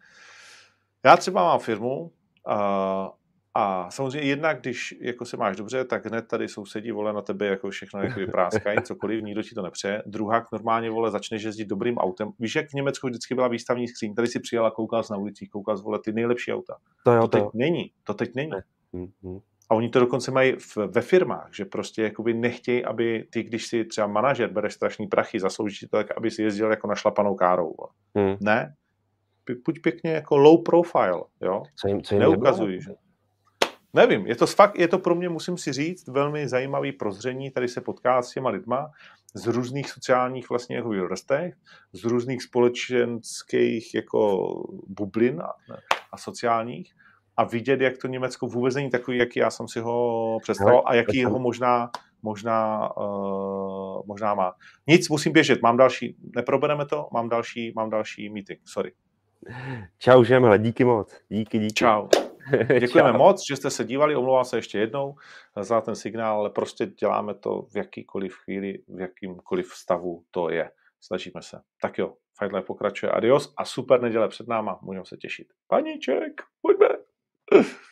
já třeba mám firmu a, a samozřejmě jednak, když jako se máš dobře, tak hned tady sousedí vole na tebe jako všechno jako práskají, cokoliv, nikdo ti to nepřeje. Druhá normálně vole začneš jezdit dobrým autem. Víš, jak v Německu vždycky byla výstavní skříň, tady si přijela, koukal na ulicích, koukal vole ty nejlepší auta. To, jo, to, to teď jo. není, to teď není. Ne. Mm-hmm. A oni to dokonce mají v, ve firmách, že prostě jakoby nechtějí, aby ty, když si třeba manažer bereš strašný prachy, zaslouží to tak, aby si jezdil jako našlapanou károu. Hmm. Ne, buď pěkně jako low profile, jo? Co jim, co jim Neukazují, že? Nevím, je to fakt, je to pro mě, musím si říct, velmi zajímavý prozření, tady se potká s těma lidma z různých sociálních vlastně jako vrstech, z různých společenských jako bublin a, a sociálních a vidět, jak to Německo vůbec není takový, jaký já jsem si ho představoval a jaký ho možná, možná, uh, možná má. Nic, musím běžet, mám další, neprobereme to, mám další, mám další meeting, sorry. Čau, Žemhle, díky moc. Díky, díky. Čau. Děkujeme Čau. moc, že jste se dívali, omlouvám se ještě jednou za ten signál, ale prostě děláme to v jakýkoliv chvíli, v jakýmkoliv stavu to je. Snažíme se. Tak jo, Fight Life pokračuje. Adios a super neděle před náma, můžeme se těšit. Paníček, pojďme. Ugh.